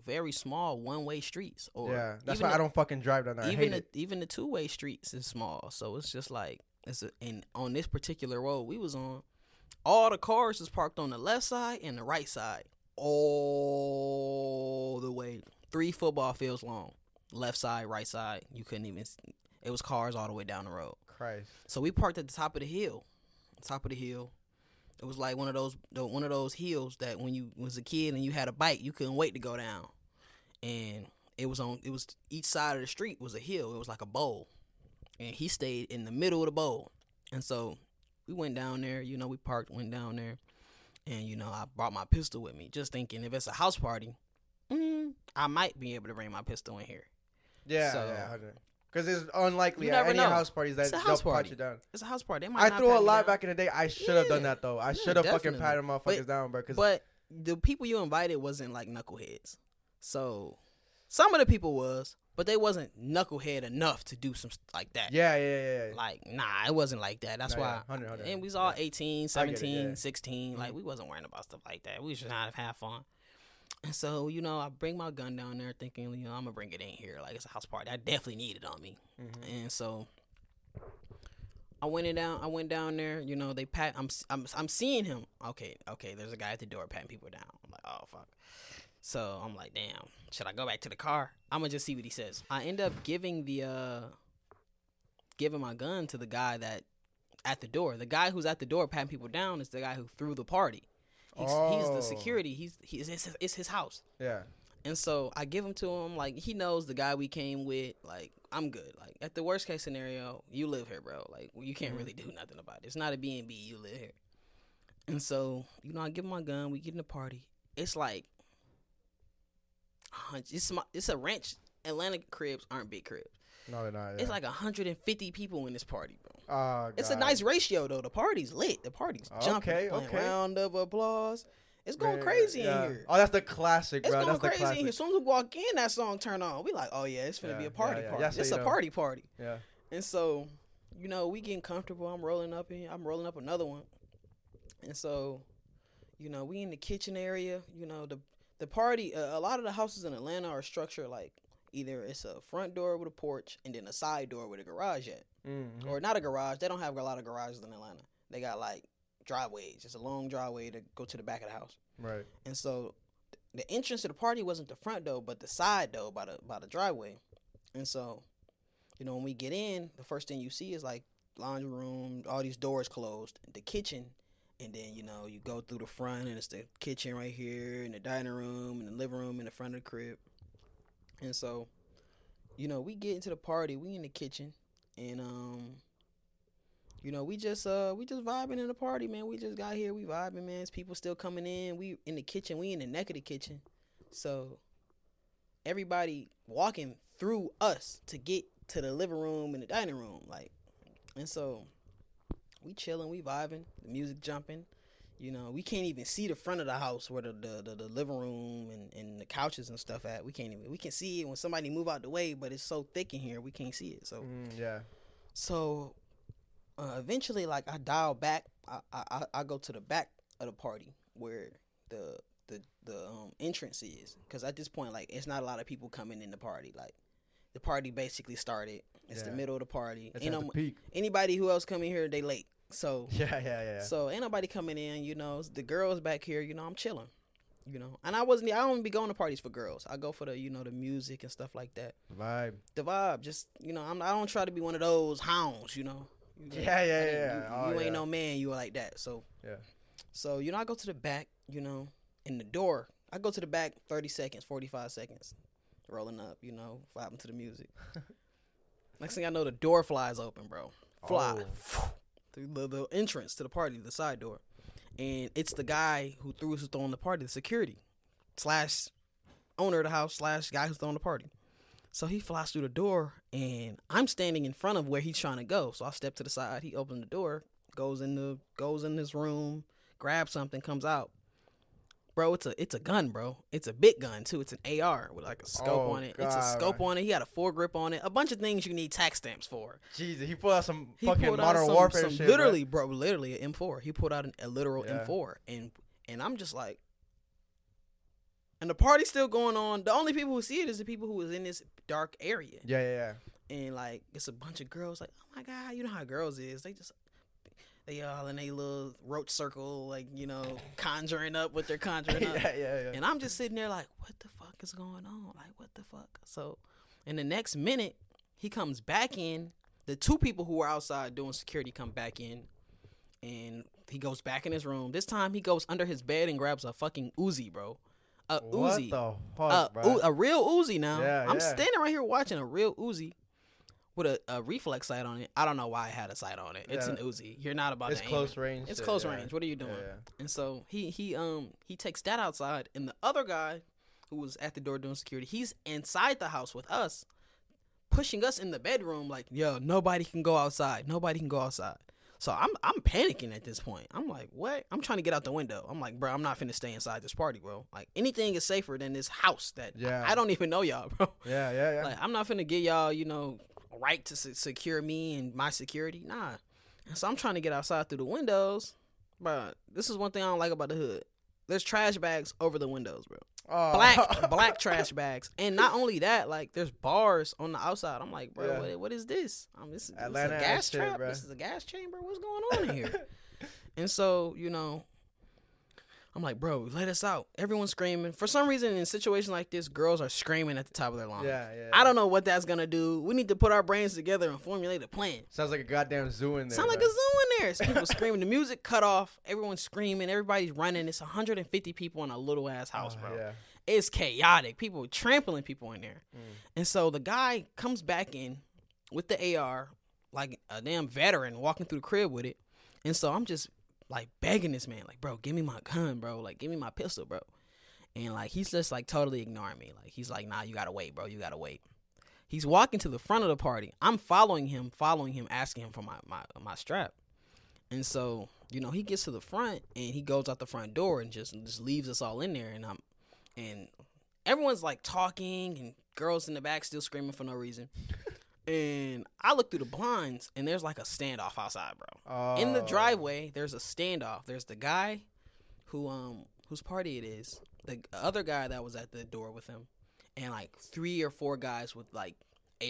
very small one way streets. Or yeah. That's why I don't fucking drive down there. Even the, even the two way streets is small. So it's just like it's a, and on this particular road we was on, all the cars is parked on the left side and the right side, all the way three football fields long, left side, right side. You couldn't even. It was cars all the way down the road. Christ. So we parked at the top of the hill. Top of the hill. It was like one of those the, one of those hills that when you was a kid and you had a bike, you couldn't wait to go down. And it was on. It was each side of the street was a hill. It was like a bowl, and he stayed in the middle of the bowl. And so we went down there. You know, we parked, went down there, and you know, I brought my pistol with me, just thinking if it's a house party, mm, I might be able to bring my pistol in here. Yeah, So- yeah, because it's unlikely You at never any know. house parties that It's a they'll house pat party. you down. It's a house party. They might I not threw pat a lot down. back in the day. I should have done Yeah. that though. I should have fucking definitely. patted motherfuckers But- down, bro. Cause But the people you invited wasn't like knuckleheads. So some of the people was, but they wasn't knucklehead enough to do some st- like that. yeah, yeah, yeah, yeah. Like, nah, it wasn't like that. That's No, why. yeah, 100, 100, and we was all yeah. 18, I get it, 17, yeah. 16. Like, Mhm. we wasn't worrying about stuff like that. We was just to have fun. So, you know, I bring my gun down there thinking, you know, I'm to bring it in here. Like, it's a house party. I definitely need it on me. Mhm. And so I went in down. I went down there. You know, they pat. I'm I'm I'm seeing him. Okay, okay. There's a guy at the door patting people down. I'm like, oh fuck. So I'm like, damn. Should I go back to the car? I'm gonna just see what he says. I end up giving the uh giving my gun to the guy that at the door. The guy who's at the door patting people down is the guy who threw the party. He's, he's Oh. the security. He's he's it's his, it's his house. Yeah. And so I give him to him like he knows the guy we came with. Like I'm good. Like at the worst case scenario, you live here, bro. Like you can't Mhm. really do nothing about it. It's not a B and B. You live here. And so you know, I give him my gun. We get in the party. It's like, it's my, it's a ranch. Atlanta cribs aren't big cribs. No, they're not. It's yeah. like 150 people in this party, bro. Oh, It's a nice ratio though. The party's lit. The party's jumping. Okay, okay. Round of applause. It's going Man, crazy yeah. in here. Oh, that's the classic, It's going That's the crazy in here. As soon as we walk in, that song turn on. We like, oh yeah, it's gonna Yeah, be a party yeah. party. Yeah, it's a know. party party. Yeah. And so, you know, we getting comfortable. I'm rolling up in. I'm rolling up another one. And so, you know, we in the kitchen area. You know, the the party. Uh, a lot of the houses in Atlanta are structured like either it's a front door with a porch and then a side door with a garage at, Mhm. or not a garage. They don't have a lot of garages in Atlanta. They got like driveways. It's a long driveway to go to the back of the house. Right. And so the entrance to the party wasn't the front door, but the side door by the by the driveway. And so, you know, when we get in, the first thing you see is like laundry room, all these doors closed, the kitchen, and then you know you go through the front and it's the kitchen right here, and the dining room, and the living room in the front of the crib. And so, you know, we get into the party, we in the kitchen, and um. You know, we just uh we just vibing in the party, man. We just got here, we vibing, man. It's people still coming in. We in the kitchen, we in the neck of the kitchen. So everybody walking through us to get to the living room and the dining room, like and so we chilling, we vibing, the music jumping. You know, we can't even see the front of the house where the the, the, the living room and, and the couches and stuff at. We can't even we can see it when somebody move out the way, but it's so thick in here we can't see it. So Mm, yeah. so uh, eventually, like I dial back. I, I I- I go to the back of the party where the the the um, entrance is, because at this point, like it's not a lot of people coming in the party. Like the party basically started. It's the middle of the party. It's Ain't at the peak. anybody who else coming here, they late. So Yeah, yeah, yeah. so ain't nobody coming in. You know, the girls back here. You know, I'm chilling. You know, and I wasn't. I don't be going to parties for girls. I go for the you know the music and stuff like that Vibe. the vibe. Just you know, I'm I don't try to be one of those hounds. You know. You Yeah, yeah, I yeah. You, Oh, you yeah. ain't no man. You are like that. So Yeah. so you know, I go to the back. You know, in the door. I go to the back. Thirty seconds, forty five seconds, rolling up. You know, vibing to the music. Next thing I know, the door flies open, bro. Fly Oh. The, the entrance to the party, the side door, and it's the guy who threw who's throwing the party, the security slash owner of the house slash guy who's throwing the party. So he flies through the door, and I'm standing in front of where he's trying to go. So I step to the side. He opens the door, goes in the goes in his room, grabs something, comes out. Bro, it's a it's a gun, bro. It's a big gun too. It's an AR with like a scope Oh, on it. It's a scope on it. He got a foregrip on it. A bunch of things you need tax stamps for. Jesus, he pulled out some He fucking modern some- warfare some shit. Literally, bro. literally an M4. He pulled out an, a literal Yeah. M4, and and I'm just like, and the party's still going on. The only people who see it is the people who was in this dark area, Yeah, yeah, yeah. and like it's a bunch of girls. Like, oh my god, you know how girls is. They just they all in a little roach circle, like you know, conjuring up what they're conjuring up. yeah, yeah, yeah. And I'm just sitting there like, what the fuck is going on? Like, what the fuck? So, in the next minute, he comes back in. The two people who were outside doing security come back in, and he goes back in his room. This time, he goes under his bed and grabs a fucking Uzi, bro, a What Uzi, fuck, a, a real Uzi. Now Yeah, I'm yeah. standing right here watching a real Uzi with a, a reflex sight on it. I don't know why I had a sight on it. It's Yeah. an Uzi. You're not about it's to close it. range. It's close yeah. range. What are you doing? Yeah, And so he he um he takes that outside, and the other guy who was at the door doing security, he's inside the house with us, pushing us in the bedroom like, yo, nobody can go outside. Nobody can go outside. So I'm I'm panicking at this point. I'm like, what? I'm trying to get out the window. I'm like, bro, I'm not finna stay inside this party, bro. Like anything is safer than this house that I- Yeah. I, don't even know y'all, bro. yeah, yeah, yeah. Like I'm not finna get y'all, you know, right to se- secure me and my security. Nah. And so I'm trying to get outside through the windows. But this is one thing I don't like about the hood. There's trash bags over the windows, bro. Oh. Black black trash bags. And not only that, like there's bars on the outside. I'm like, bro, Yeah. what, what is this? Um, this, this is a gas shit, trap. bro. This is a gas chamber. What's going on in here? and so, you know, I'm like, bro, let us out. Everyone's screaming. For some reason, in situations like this, girls are screaming at the top of their lungs. Yeah, yeah. I don't know what that's gonna do. We need to put our brains together and formulate a plan. Sounds like a goddamn zoo in there. Sound like a zoo in there. It's people screaming. The music cut off. Everyone's screaming. Everybody's running. It's 150 people in a little ass house, Oh, bro. Yeah. It's chaotic. People trampling people in there. Mm. And so the guy comes back in with the AR, like a damn veteran walking through the crib with it. And so I'm just like begging this man, like, bro, give me my gun, bro. Like, give me my pistol, bro. And like he's just like totally ignoring me. Like he's like, nah, you gotta wait, bro. You gotta wait. He's walking to the front of the party. I'm following him, following him, asking him for my my, my strap. And so, you know, he gets to the front and he goes out the front door and just just leaves us all in there. And I'm and everyone's like talking and girls in the back still screaming for no reason. And I look through the blinds and there's like a standoff outside, bro. In the Oh. driveway, there's a standoff. There's the guy who um whose party it is. The other guy that was at the door with him, and like three or four guys with like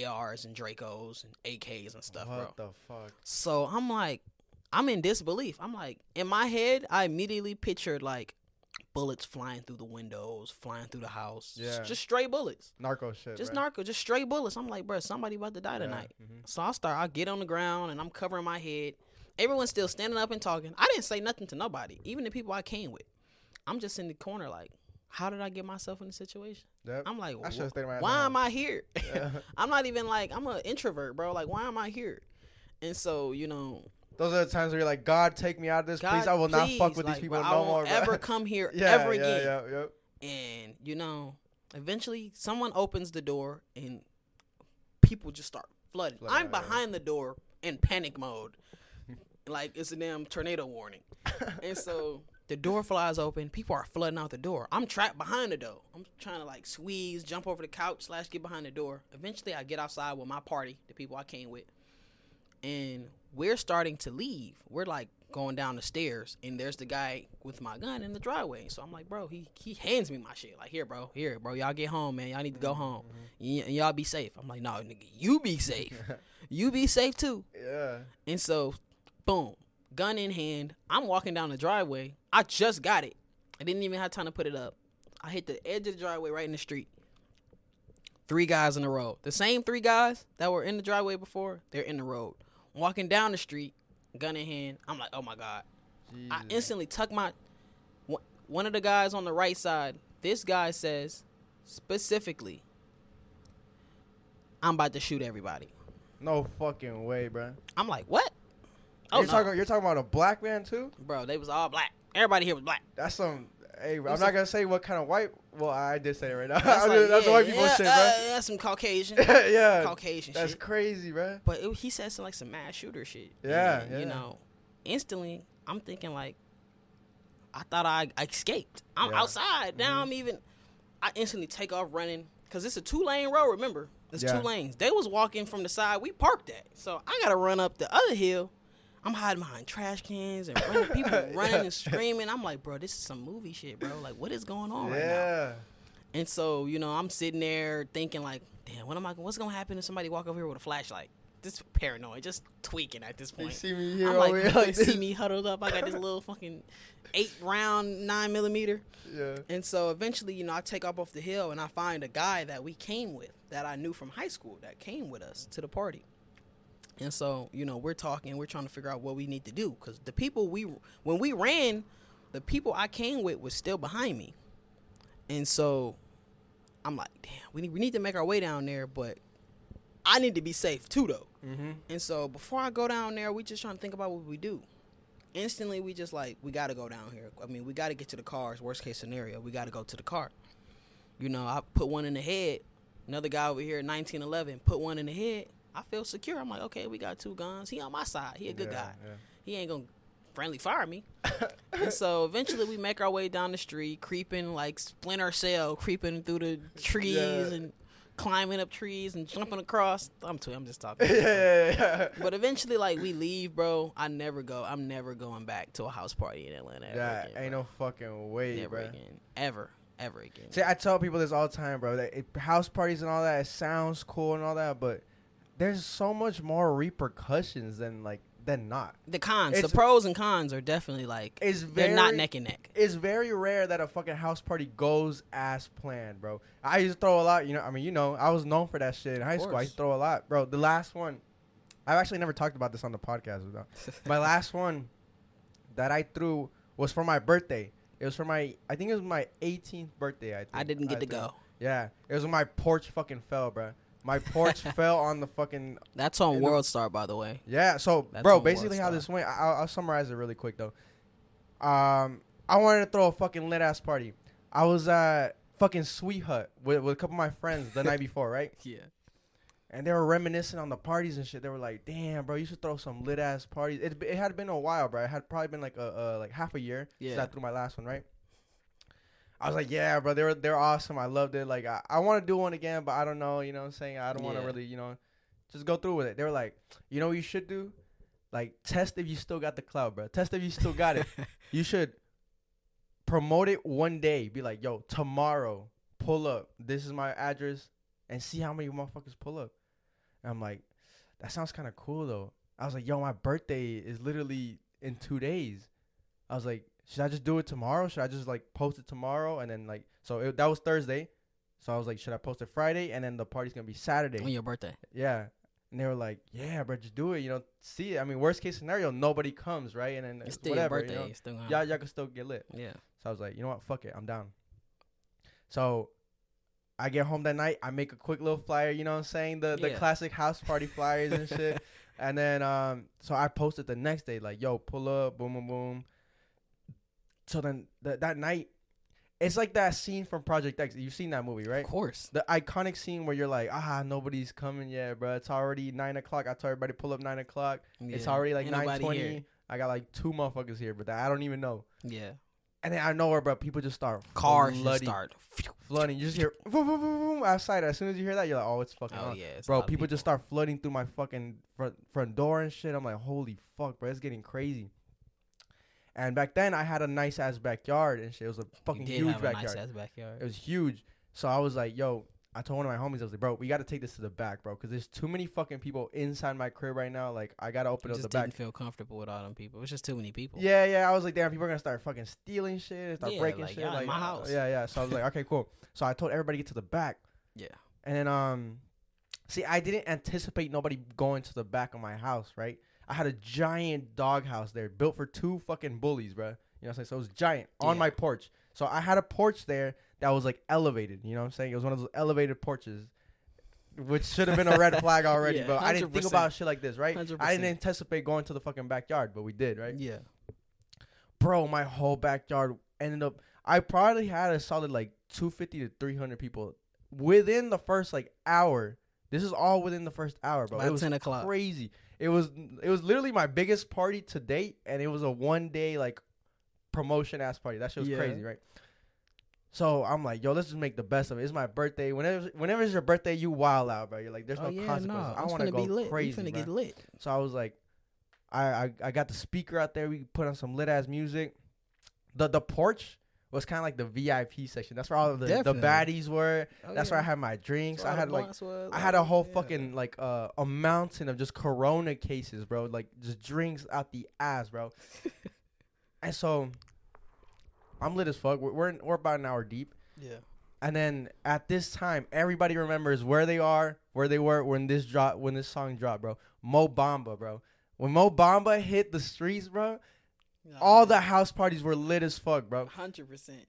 ARs and Dracos and AKs and stuff, bro. What the fuck? So I'm like, I'm in disbelief. I'm like, in my head, I immediately pictured like bullets flying through the windows, flying through the house. Yeah. Just stray bullets. Narco shit. Just narco, just stray bullets. I'm like, bro, somebody about to die Yeah, tonight. mhm. So I start, I get on the ground and I'm covering my head. Everyone's still standing up and talking. I didn't say nothing to nobody, even the people I came with. I'm just in the corner, like, how did I get myself in this situation? Yep. I'm like, I should've wh- stayed in why am I here? Yeah. I'm not even like, I'm an introvert, bro. Like, why am I here? And so, you know, Those are the times where you're like, God, take me out of this, God, please. I will not fuck with like, these people bro, no I won't more. bro. ever come here yeah, ever yeah, again. Yeah, yep. And you know, eventually someone opens the door and people just start flooding. I'm yeah. behind the door in panic mode. like it's a damn tornado warning. and so the door flies open, people are flooding out the door. I'm trapped behind the door. I'm trying to like squeeze, jump over the couch, slash get behind the door. Eventually I get outside with my party, the people I came with. And we're starting to leave. We're like going down the stairs, and there's the guy with my gun in the driveway. So I'm like, bro, he he hands me my shit. Like, here, bro, here, bro, y'all get home, man. Y'all need to go home. Mm-hmm. Y- and y'all be safe. I'm like, no, nigga, you be safe. you be safe too. Yeah. And so, boom, gun in hand. I'm walking down the driveway. I just got it. I didn't even have time to put it up. I hit the edge of the driveway right in the street. Three guys in the road. The same three guys that were in the driveway before, they're in the road. Walking down the street, gun in hand. I'm like, oh my God. I instantly tuck my one- one of the guys on the right side. This guy says specifically, "I'm about to shoot everybody." No fucking way, bro. I'm like, "What?" Oh you're no, talking. You're talking about a black man too. bro. They was all black. Everybody here was black. That's some. Hey, bro, I'm not gonna say what kind of white. Well, I did say it right now. That's, like, that's yeah, white people yeah, shit, uh, bro. that's some Caucasian, yeah, Caucasian that's shit. crazy, bro. But it, he said some like some mass shooter shit. Yeah, And, yeah. You know, instantly, I'm thinking like, I thought I, I escaped. I'm Yeah. outside now. Mhm. I'm even. I instantly take off running because it's a two lane road. Remember, it's two lanes. They was walking from the side we parked at, so I gotta run up the other hill. I'm hiding behind trash cans and running, people running Yeah. and screaming. I'm like, bro, this is some movie shit, bro. Like, what is going on right now? Yeah. And so, you know, I'm sitting there thinking like, damn, what am I what's gonna happen if somebody walk over here with a flashlight? Just paranoid, just tweaking at this point. You see me here I'm like, they like see me huddled up. I got this little fucking eight round nine millimeter. Yeah. And so eventually, you know, I take off off the hill and I find a guy that we came with that I knew from high school that came with us to the party. And so, you know, we're talking, we're trying to figure out what we need to do because the people we, when we ran, the people I came with was still behind me. And so I'm like, damn, we need we need to make our way down there, but I need to be safe too though. Mm-hmm. And so before I go down there, we just trying to think about what we do. Instantly, we just like we got to go down here. I mean, we got to get to the cars. Worst case scenario, we got to go to the car. You know, I put one in the head. Another guy over here, 1911, put one in the head. I feel secure. I'm like, okay, we got two guns. He on my side. He a good guy. He ain't gonna friendly fire me. and so eventually, we make our way down the street, creeping like Splinter Cell, creeping through the trees Yeah. and climbing up trees and jumping across. I'm too. I'm just talking. yeah, yeah, yeah. But eventually, like we leave, bro. I never go. I'm never going back to a house party in Atlanta. Yeah, again, ain't bro. no fucking way, never bro. again, ever, ever again. See, I tell people this all the time, bro. That it, house parties and all that it sounds cool and all that, but there's so much more repercussions than like than not. the cons, it's- the pros and cons are definitely like It's they're not neck and neck. It's very rare that a fucking house party goes as planned, bro. I used to throw a lot, you know. I mean, you know, I was known for that shit in high school. I used to throw a lot, bro. The last one, I've actually never talked about this on the podcast. Though. my last one that I threw was for my birthday. It was for my, I think it was my 18th birthday. I think. I didn't get to threw. go. Yeah, it was when my porch fucking fell, bro. My porch fell on the fucking That's on the- World Star, by the way. yeah. So, That's bro, basically how this went, I- I'll, I'll summarize it really quick though. Um, I wanted to throw a fucking lit ass party. I was at fucking Sweet Hut with, with a couple of my friends the night before, right? Yeah. And they were reminiscing on the parties and shit. They were like, "Damn, bro, you should throw some lit ass parties." It, it had been a while, bro. It had probably been like a uh, like half a year since I Yeah. threw my last one, right? I was like, "Yeah, bro, they were they're awesome. I loved it. Like, I, I want to do one again, but I don't know. You know, what I'm saying I don't want to Yeah. really, you know, just go through with it." They were like, "You know what you should do? Like, test if you still got the cloud, bro. Test if you still got it. you should promote it one day. Be like, yo, tomorrow, pull up. This is my address, and see how many motherfuckers pull up. And I'm like, that sounds kind of cool though. I was like, yo, my birthday is literally in two days. I was like, should I just do it tomorrow? Should I just like post it tomorrow? And then like, so it, that was Thursday. So I was like, should I post it Friday? And then the party's gonna be Saturday. On your birthday. Yeah. And they were like, yeah, bro, just do it. You know, see it. I mean, worst case scenario, nobody comes, right? And then It's it's still whatever. your birthday. You know? It's still Y'all, y'all can still get lit. Yeah. So I was like, you know what? Fuck it. I'm down. So I get home that night. I make a quick little flyer. You know what I'm saying? The the Yeah. classic house party flyers and shit. And then um, so I posted the next day like, yo, pull up, boom, boom, boom. So then th- that night, it's like that scene from Project X. You've seen that movie, right? Of course. The iconic scene where you're like, ah, nobody's coming yet, bro. It's already nine o'clock. I told everybody pull up nine o'clock. It's already like nine twenty. I got like two motherfuckers here, but I don't even know. Yeah. And then I know where, bro, people just start Cars just flooding, start. flooding. You just hear boom, boom, boom, boom, outside. As soon as you hear that, you're like, oh, it's fucking Oh on. yeah. Bro, of people, just start flooding through my fucking front front door and shit. I'm like, holy fuck, bro, it's getting crazy. And back then, I had a nice ass backyard and shit. It was a fucking huge backyard. nice ass backyard. It was huge. So I was like, yo, I told one of my homies, I was like, bro, we got to take this to the back, bro, because there's too many fucking people inside my crib right now. Like, I got to open You up the just back. didn't feel comfortable with all them people. It's just too many people. Yeah, yeah. I was like, damn, people are gonna start fucking stealing shit, start Yeah, breaking like, shit. in like, my house. Yeah, yeah. So I was like, okay, cool. So I told everybody to get to the back. Yeah. And then um, see, I didn't anticipate nobody going to the back of my house, right? I had a giant dog house there, built for two fucking bullies, bro. You know what I'm saying? So it was giant on Yeah. my porch. So I had a porch there that was like elevated. You know what I'm saying? It was one of those elevated porches. Which should have been a red flag already, Yeah, but I didn't think about shit like this, right? I 100%. didn't anticipate going to the fucking backyard, but we did, right? Yeah. bro, my whole backyard ended up. I probably had a solid like 250 to 300 people within the first like hour. This is all within the first hour, bro. By it was 10 o'clock. crazy. It was it was literally my biggest party to date, and it was a one day like promotion ass party. That shit was Yeah. crazy, right? So I'm like, yo, let's just make the best of it. It's my birthday. Whenever whenever it's your birthday, you wild out, bro. You're like, there's oh, no oh yeah, consequences. no. I want to go lit. crazy, You finna bro. get lit. So I was like, I, I I got the speaker out there. We put on some lit ass music. The the porch was kind of like the VIP section. That's where all the, the baddies were. Oh, That's yeah. where I had my drinks. I had like was, I had a whole yeah. fucking like uh, a mountain of just Corona cases, bro. Like just drinks out the ass, bro. and so I'm lit as fuck. We're we're, in, we're about an hour deep. Yeah. And then at this time, everybody remembers where they are, where they were when this drop, when this song dropped, bro. Mo Bamba, bro. When Mo Bamba hit the streets, bro, all the house parties were lit as fuck, bro. hundred percent.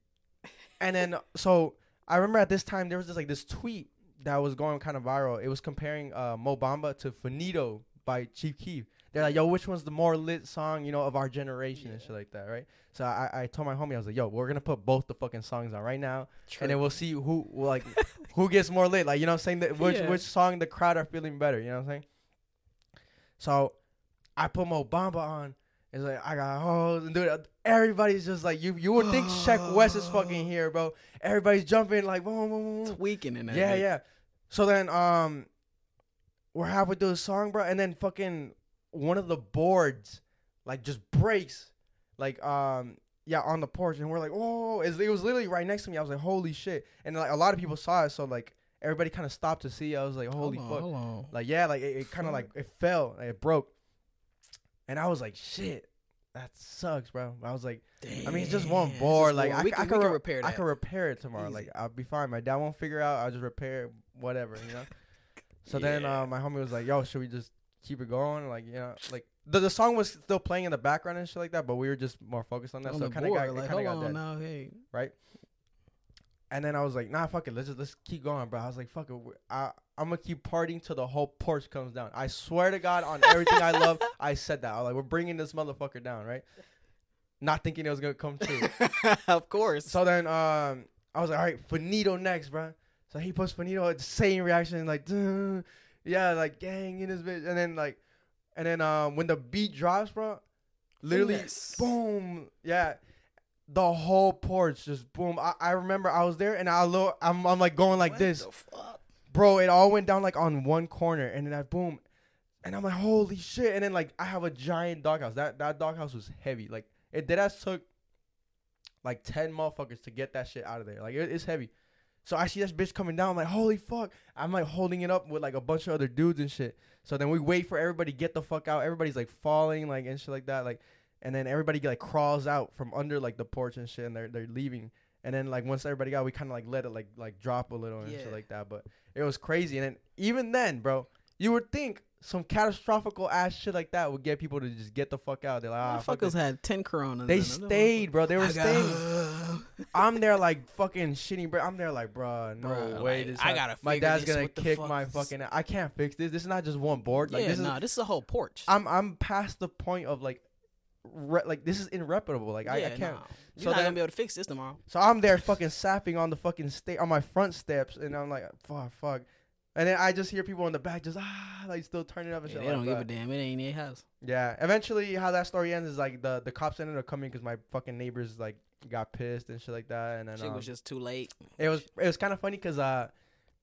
and then so I remember at this time there was this like this tweet that was going kind of viral. It was comparing uh, Mo Bamba to Faneto by Chief Keef. They're like, yo, which one's the more lit song, you know, of our generation and shit like that, right? So I, I told my homie, I was like, yo, we're gonna put both the fucking songs on right now, and then we'll see who like who gets more lit. Like you know, what I'm saying that which Yeah. which song the crowd are feeling better. You know what I'm saying? So I put Mo Bamba on. It's like I got hoes and dude, everybody's just like you. You would think Sheck Wes is fucking here, bro. Everybody's jumping like boom, boom, boom, tweaking in that. Yeah, yeah. So then um, we're halfway through the song, bro, and then fucking one of the boards like just breaks, like um. Yeah, on the porch, and we're like, "Oh!" It it was literally right next to me. I was like, "Holy shit!" And like a lot of people saw it, so like everybody kind of stopped to see. I was like, "Holy hold fuck!" on, Hold on. Like yeah, like it, it kind of like it fell, like, it broke, and I was like, "Shit, that sucks, bro." I was like, Damn. I mean, it's just one board. Like. I, we can, I we could can repair that. I can repair it tomorrow. Like I'll be fine. My dad won't figure out. I'll just repair it, whatever. You know. So then uh, my homie was like, "Yo, should we just keep it going?" Like you know, like the the song was still playing in the background and shit like that, but we were just more focused on that. on so kind of got like, it kind of hold got on dead. now, hey. right? And then I was like, nah, fuck it. Let's just let's keep going, bro. I was like, fuck it. I I'm gonna keep partying till the whole porch comes down. I swear to God, on everything I love, I said that. I was like, we're bringing this motherfucker down, right? Not thinking it was gonna come true. of course. so then, um, I was like, all right, Faneto next, bro. So he puts Faneto, the same reaction, like, "Duh." yeah, like gang in this bitch, and then like, and then um, when the beat drops, bro, literally, boom, yeah, the whole porch just boom. I, I remember I was there, and I look, I'm I'm like going like What this, the fuck? bro. It all went down like on one corner, and then I boom, and I'm like, holy shit! And then like I have a giant doghouse. That that doghouse was heavy. Like it did ass took like ten motherfuckers to get that shit out of there. Like it, it's heavy. So I see this bitch coming down. I'm like, holy fuck! I'm like holding it up with like a bunch of other dudes and shit. So then we wait for everybody to get the fuck out. Everybody's like falling like and shit like that. Like, and then everybody like crawls out from under like the porch and shit, and they're they're leaving. And then like once everybody got, we kind of like let it like like drop a little and shit like that. But it was crazy. And then even then, bro, you would think some catastrophical ass shit like that would get people to just get the fuck out. They're like, ah, fuck Motherfuckers this. had ten coronas. They stayed, bro. They were I staying. I'm there like fucking shitting, bro. I'm there like, bro, no Bruh, way. like, this I gotta My dad's gonna kick fuck my is- fucking. I can't fix this. This is not just one board. Like yeah, this is. nah, this is a whole porch. I'm I'm past the point of like, re- like this is irreparable. Like I, I can't. Nah. You're So not gonna be able to fix this tomorrow. So I'm there fucking sapping on the fucking sta- on my front steps, and I'm like, fuck, fuck. And then I just hear people in the back just ah, like still turning up and Yeah, shit. they like don't give a damn. It ain't their house. Yeah. Eventually, how that story ends is like the the cops ended up coming because my fucking neighbors like got pissed and shit like that, and then Shit um, was just too late. it was it was kind of funny because uh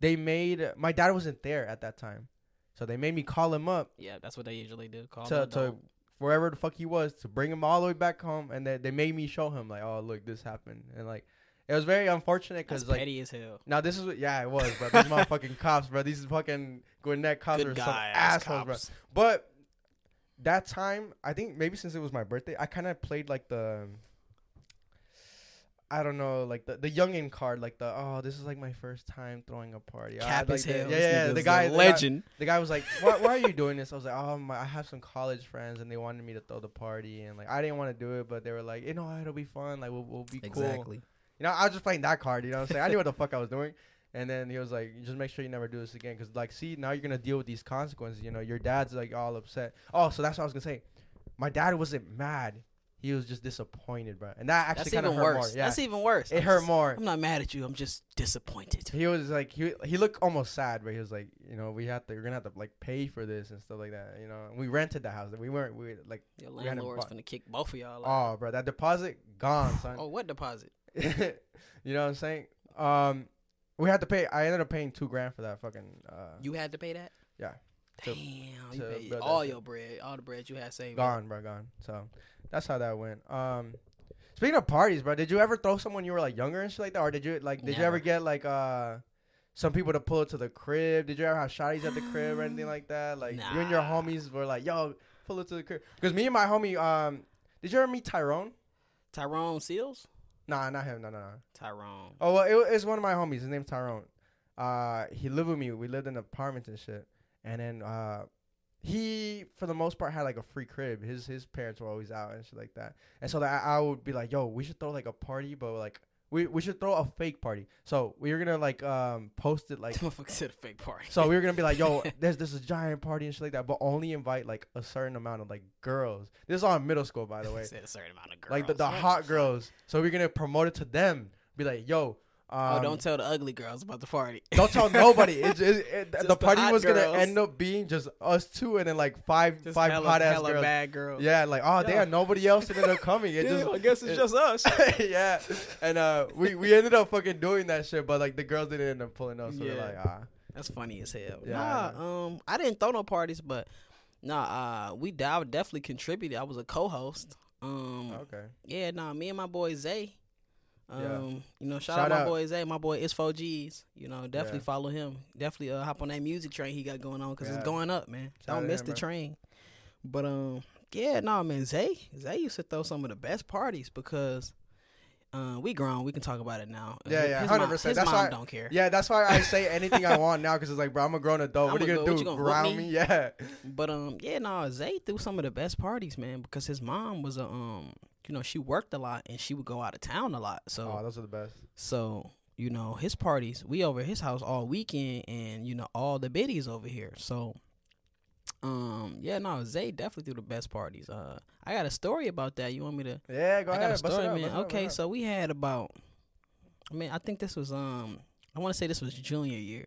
they made my dad wasn't there at that time, so they made me call him up Yeah, that's what they usually do. Call to to. Wherever the fuck he was to bring him all the way back home, and they they made me show him like, oh look, this happened, and like it was very unfortunate because like petty as hell. now this is what yeah it was, bro. These motherfucking cops, bro. These fucking Gwinnett cops are Good some guy, assholes, bro. But that time, I think maybe since it was my birthday, I kind of played like the. Um, I don't know, like the the youngin card, like the oh, this is like my first time throwing a party. I- like the-. Yeah, yeah. The guy, the guy, legend. the guy was like, why, "Why are you doing this?" I was like, "Oh, my, I have some college friends, and they wanted me to throw the party, and like I didn't want to do it, but they were like, you know, it'll be fun, like we'll, we'll be cool." Exactly. You know, I was just playing that card. You know what I'm saying? I knew what the fuck I was doing. And then he was like, just make sure you never do this again. Because, like, see, now you're going to deal with these consequences. You know, your dad's, like, all upset. Oh, so that's what I was going to say. My dad wasn't mad. He was just disappointed, bro. And that actually kind of even hurt worse. more. Yeah. That's even worse. it I'm hurt just- more. I'm not mad at you. I'm just disappointed. He was like, he he looked almost sad, but he was like, you know, we have to, we're going to have to, like, pay for this and stuff like that. You know, and we rented the house. We weren't, we, like, Your landlord's finna kick both of y'all out. oh, bro, that deposit gone, son. Oh, what deposit? you know what I'm saying? Um, we had to pay. I ended up paying two grand for that fucking. Uh, You had to pay that? Yeah. Damn, To- you to paid all your bread, all the bread you had saved. gone, bro, gone. So that's how that went. Um, speaking of parties, bro, did you ever throw someone you were like younger and shit like that, or did you like did you ever get like uh some people to pull it to the crib? Did you ever have shotties at the crib or anything like that? Like you and your homies were like, yo, pull it to the crib. Because me and my homie, um, did you ever meet Tyrone? Tyrone Seals? Nah, not him. No, no, no. Tyrone. Oh well, it, it's one of my homies. His name's Tyrone. Uh, he lived with me. We lived in apartments and shit. And then uh, he, for the most part, had like a free crib. His his parents were always out and shit like that. And so that I, I would be like, yo, we should throw like a party, but like we we should throw a fake party. So we were gonna like um post it like. Motherfucker said a fake party. So we were gonna be like, yo, there's this is giant party and shit like that, but only invite like a certain amount of like girls. This is all in middle school, by the way. a certain amount of girls. like the, the hot girls. So we're gonna promote it to them. Be like, yo, um, oh, don't tell the ugly girls about the party. don't tell nobody. It's, it's, it, the the party hot was gonna end up being just us two and then like five Just five hella, hot ass girls. bad girls. Yeah, like oh Yeah. damn, nobody else ended up coming. It just I guess it's it- just us. yeah, and uh, we we ended up fucking doing that shit, but like the girls didn't end up pulling up. So we're like ah, That's funny as hell. Yeah, I nah, um, I didn't throw no parties, but nah, uh, we I definitely contributed. I was a co-host. Um, okay, yeah, nah, me and my boy Zay. Um, Yeah. you know, shout, Shout out my out. boy Zay. My boy is 4Gs. You know, definitely Yeah. follow him. Definitely uh, hop on that music train he got going on because Yeah. it's going up, man. Shout Don't miss him, the bro. train. But um, yeah, nah, man, Zay, Zay used to throw some of the best parties because. Uh, we grown. We can talk about it now. Yeah, yeah, 100%. His That's mom why- don't care. yeah. That's why I say anything I want now because it's like, bro, I'm a grown adult. What are you gonna go- do? you gonna Ground me? me? Yeah, But um, yeah, no, Zay threw some of the best parties, man, because his mom was a um, you know, she worked a lot and she would go out of town a lot. So, oh, those are the best. so you know, his parties, we over at his house all weekend, and you know, all the biddies over here. So, um, yeah, no, Zay definitely threw the best parties. Uh, I got a story about that. You want me to? Yeah, go I ahead. got a story, up, man. up, okay, bust so we had about, I mean, I think this was um, I want to say this was junior year.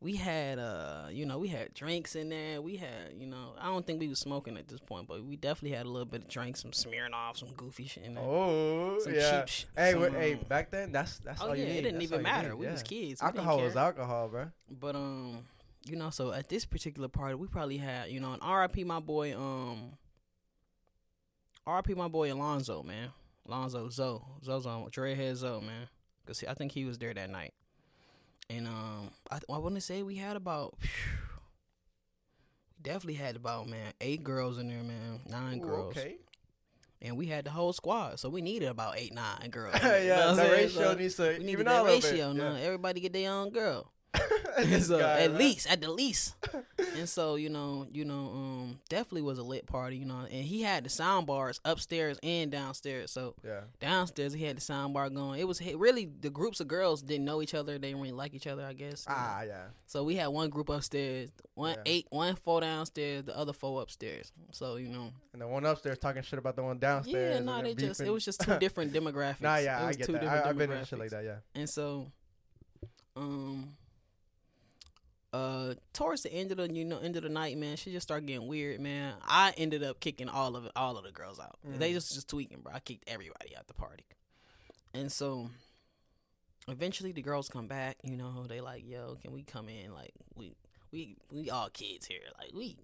We had uh, you know, we had drinks in there. We had, you know, I don't think we was smoking at this point, but we definitely had a little bit of drinks, some smearing off, some goofy shit in there. Oh, some yeah. cheap sh- Hey, some, hey, um, back then, that's that's oh all yeah, you need. it didn't That's even matter. We yeah. was kids. We Alcohol was alcohol, bro. But um, you know, so at this particular party, we probably had, you know, an R.I.P. my boy, um, R.I.P. my boy Alonzo, man, Alonzo Zoe, Zozo, Dreadhead Zoe, man, cause I think he was there that night, and um, I I want to say we had about. we Definitely had about man eight girls in there, man, nine Ooh, girls, okay. and we had the whole squad, so we needed about eight, nine girls. yeah, you know the ratio So needs to we out that ratio. Now everybody get their own girl. So guy, at man. least, at the least. and so, you know, you know, um, definitely was a lit party, you know. And he had the sound bars upstairs and downstairs. So Yeah. downstairs he had the sound bar going. It was really the groups of girls didn't know each other. They didn't really like each other, I guess. you know. Ah, yeah. So we had one group upstairs, one Yeah. eight, one four downstairs, the other four upstairs. So you know, And the one upstairs talking shit about the one downstairs. yeah, no, they just it was just two different demographics. Nah, yeah, it I was get two that. different I, I've been in shit demographics. like that. Yeah. And so, um, uh, towards the end of the you know end of the night, man, she just started getting weird, man. I ended up kicking all of all of the girls out. They Mm. just just tweaking, bro. I kicked everybody out the party, and so eventually the girls come back. You know, they like, yo, can we come in? Like we we we all kids here. Like we.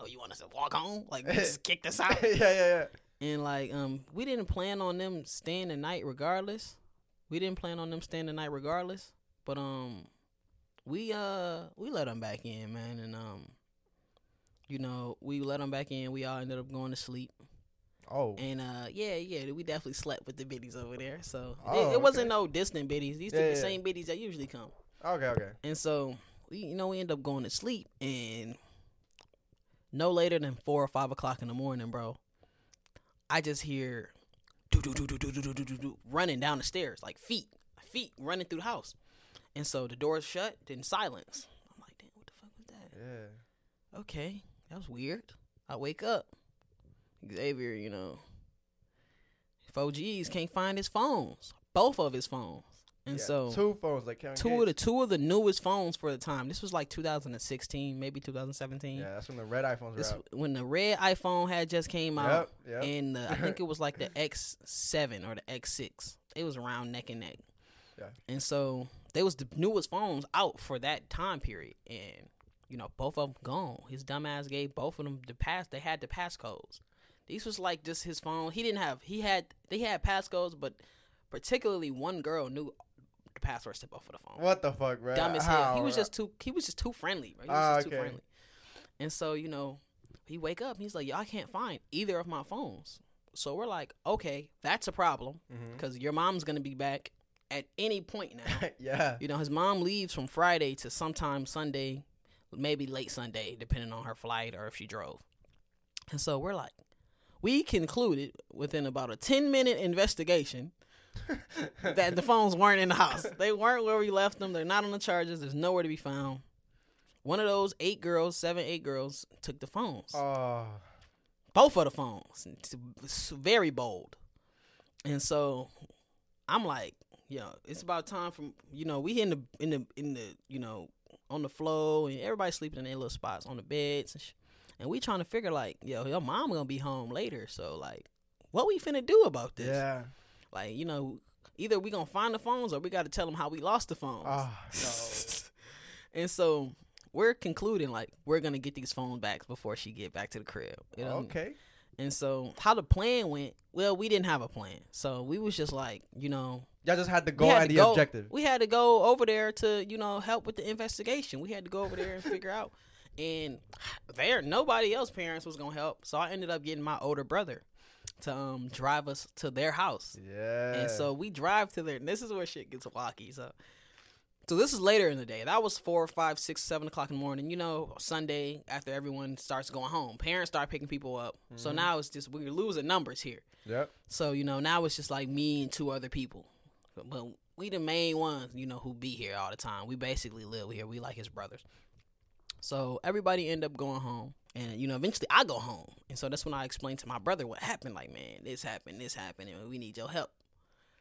Oh, you want us to walk home? Like, just kicked us out? yeah, yeah, yeah. And like, um, we didn't plan on them staying the night regardless. We didn't plan on them staying the night regardless. But um, we uh we let them back in, man, and um, you know, we let them back in. We all ended up going to sleep, Oh. and uh, yeah, yeah, we definitely slept with the biddies over there. So it- Oh, it, wasn't no distant biddies. These Yeah, the same biddies that usually come. Okay, okay. And so we, you know, we end up going to sleep, and no later than four or five o'clock in the morning, bro. I just hear do do do do do do do do running down the stairs, like feet, feet running through the house, and so the door's shut, then silence. I'm like, damn, what the fuck was that? Yeah. Okay, that was weird. I wake up, Xavier, you know, 4Gs can't find his phones, both of his phones, and Yeah, so two phones like two of the two of the newest phones for the time. This was like 2016, maybe 2017. Yeah, that's when the red iPhones were out. when the red iPhone had just came out, Yep, yep. and uh, I think it was like the X7 or the X6. It was around neck and neck. Yeah. And so they was the newest phones out for that time period, and you know both of them gone. His dumbass gave both of them the pass. They had the passcodes. These was like just his phone. He didn't have. He had. They had passcodes, but particularly one girl knew the passwords to both of the phones What the fuck, bro? dumb as hell. He was just too he was just too friendly, bro. He was Ah, just too okay. friendly. And so, you know, he wake up and he's like, I can't find either of my phones. So we're like, Okay, that's a problem. Because your mom's gonna be back at any point now. yeah. you know, his mom leaves from Friday to sometime Sunday, maybe late Sunday, depending on her flight or if she drove. And so we're like, we concluded within about a ten minute investigation that the phones weren't in the house. They weren't where we left them. They're not on the charges. There's nowhere to be found. One of those eight girls, seven, eight girls, took the phones. Oh. Both of the phones. It's very bold. And so I'm like, yo, it's about time for you know, we in the in the in the you know, on the floor and everybody sleeping in their little spots on the beds and, sh- and we trying to figure like, yo, your mom gonna be home later, so like, what we finna do about this? Yeah. Like, you know, either we gonna find the phones or we got to tell them how we lost the phones. Oh, no. and so we're concluding like we're gonna get these phones back before she get back to the crib. You know? okay. And so how the plan went? Well, we didn't have a plan, so we was just like, you know, Y'all just had the we goal had and to the go- objective. We had to go over there to, you know, help with the investigation. We had to go over there and figure out. And there, nobody else parents was gonna help, so I ended up getting my older brother to um drive us to their house. Yeah. And so we drive to there, and this is where shit gets wacky. So, so this is later in the day. That was four, five, six, seven o'clock in the morning. You know, Sunday after everyone starts going home, parents start picking people up. So mm-hmm. now it's just we're losing numbers here. Yep. So you know now it's just like me and two other people, but, but we the main ones, you know, who be here all the time. We basically live here. We like his brothers. So everybody end up going home, and you know, eventually I go home, and so that's when I explained to my brother what happened. Like, man, this happened, this happened, and we need your help.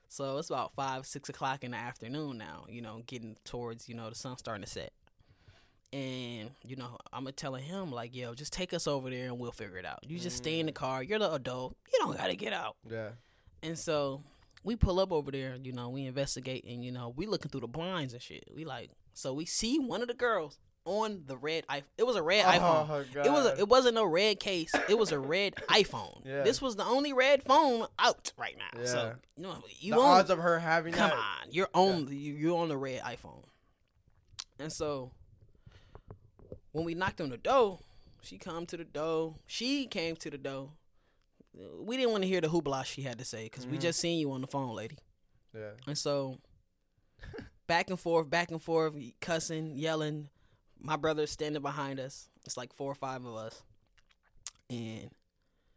So it's about five, six o'clock in the afternoon now. You know, getting towards you know the sun starting to set, and you know I'm telling him like, yo, just take us over there and we'll figure it out. You just stay in the mm. car. You're the adult. You don't gotta get out. Yeah. And so we pull up over there, you know, we investigate and you know, we looking through the blinds and shit. We like so we see one of the girls on the red iPhone. It was a red iPhone. Oh, It was a, it wasn't no red case. It was a red iPhone. Yeah. This was the only red phone out right now. So Yeah. you know you the own, odds of her having come that. on, you're on you you're on the red iPhone. And so when we knocked on the door, she come to the door. She came to the door. We didn't want to hear the hoopla she had to say because we Mhm. just seen you on the phone, lady. Yeah. And so back and forth, back and forth, cussing, yelling. My brother's standing behind us. It's like four or five of us. And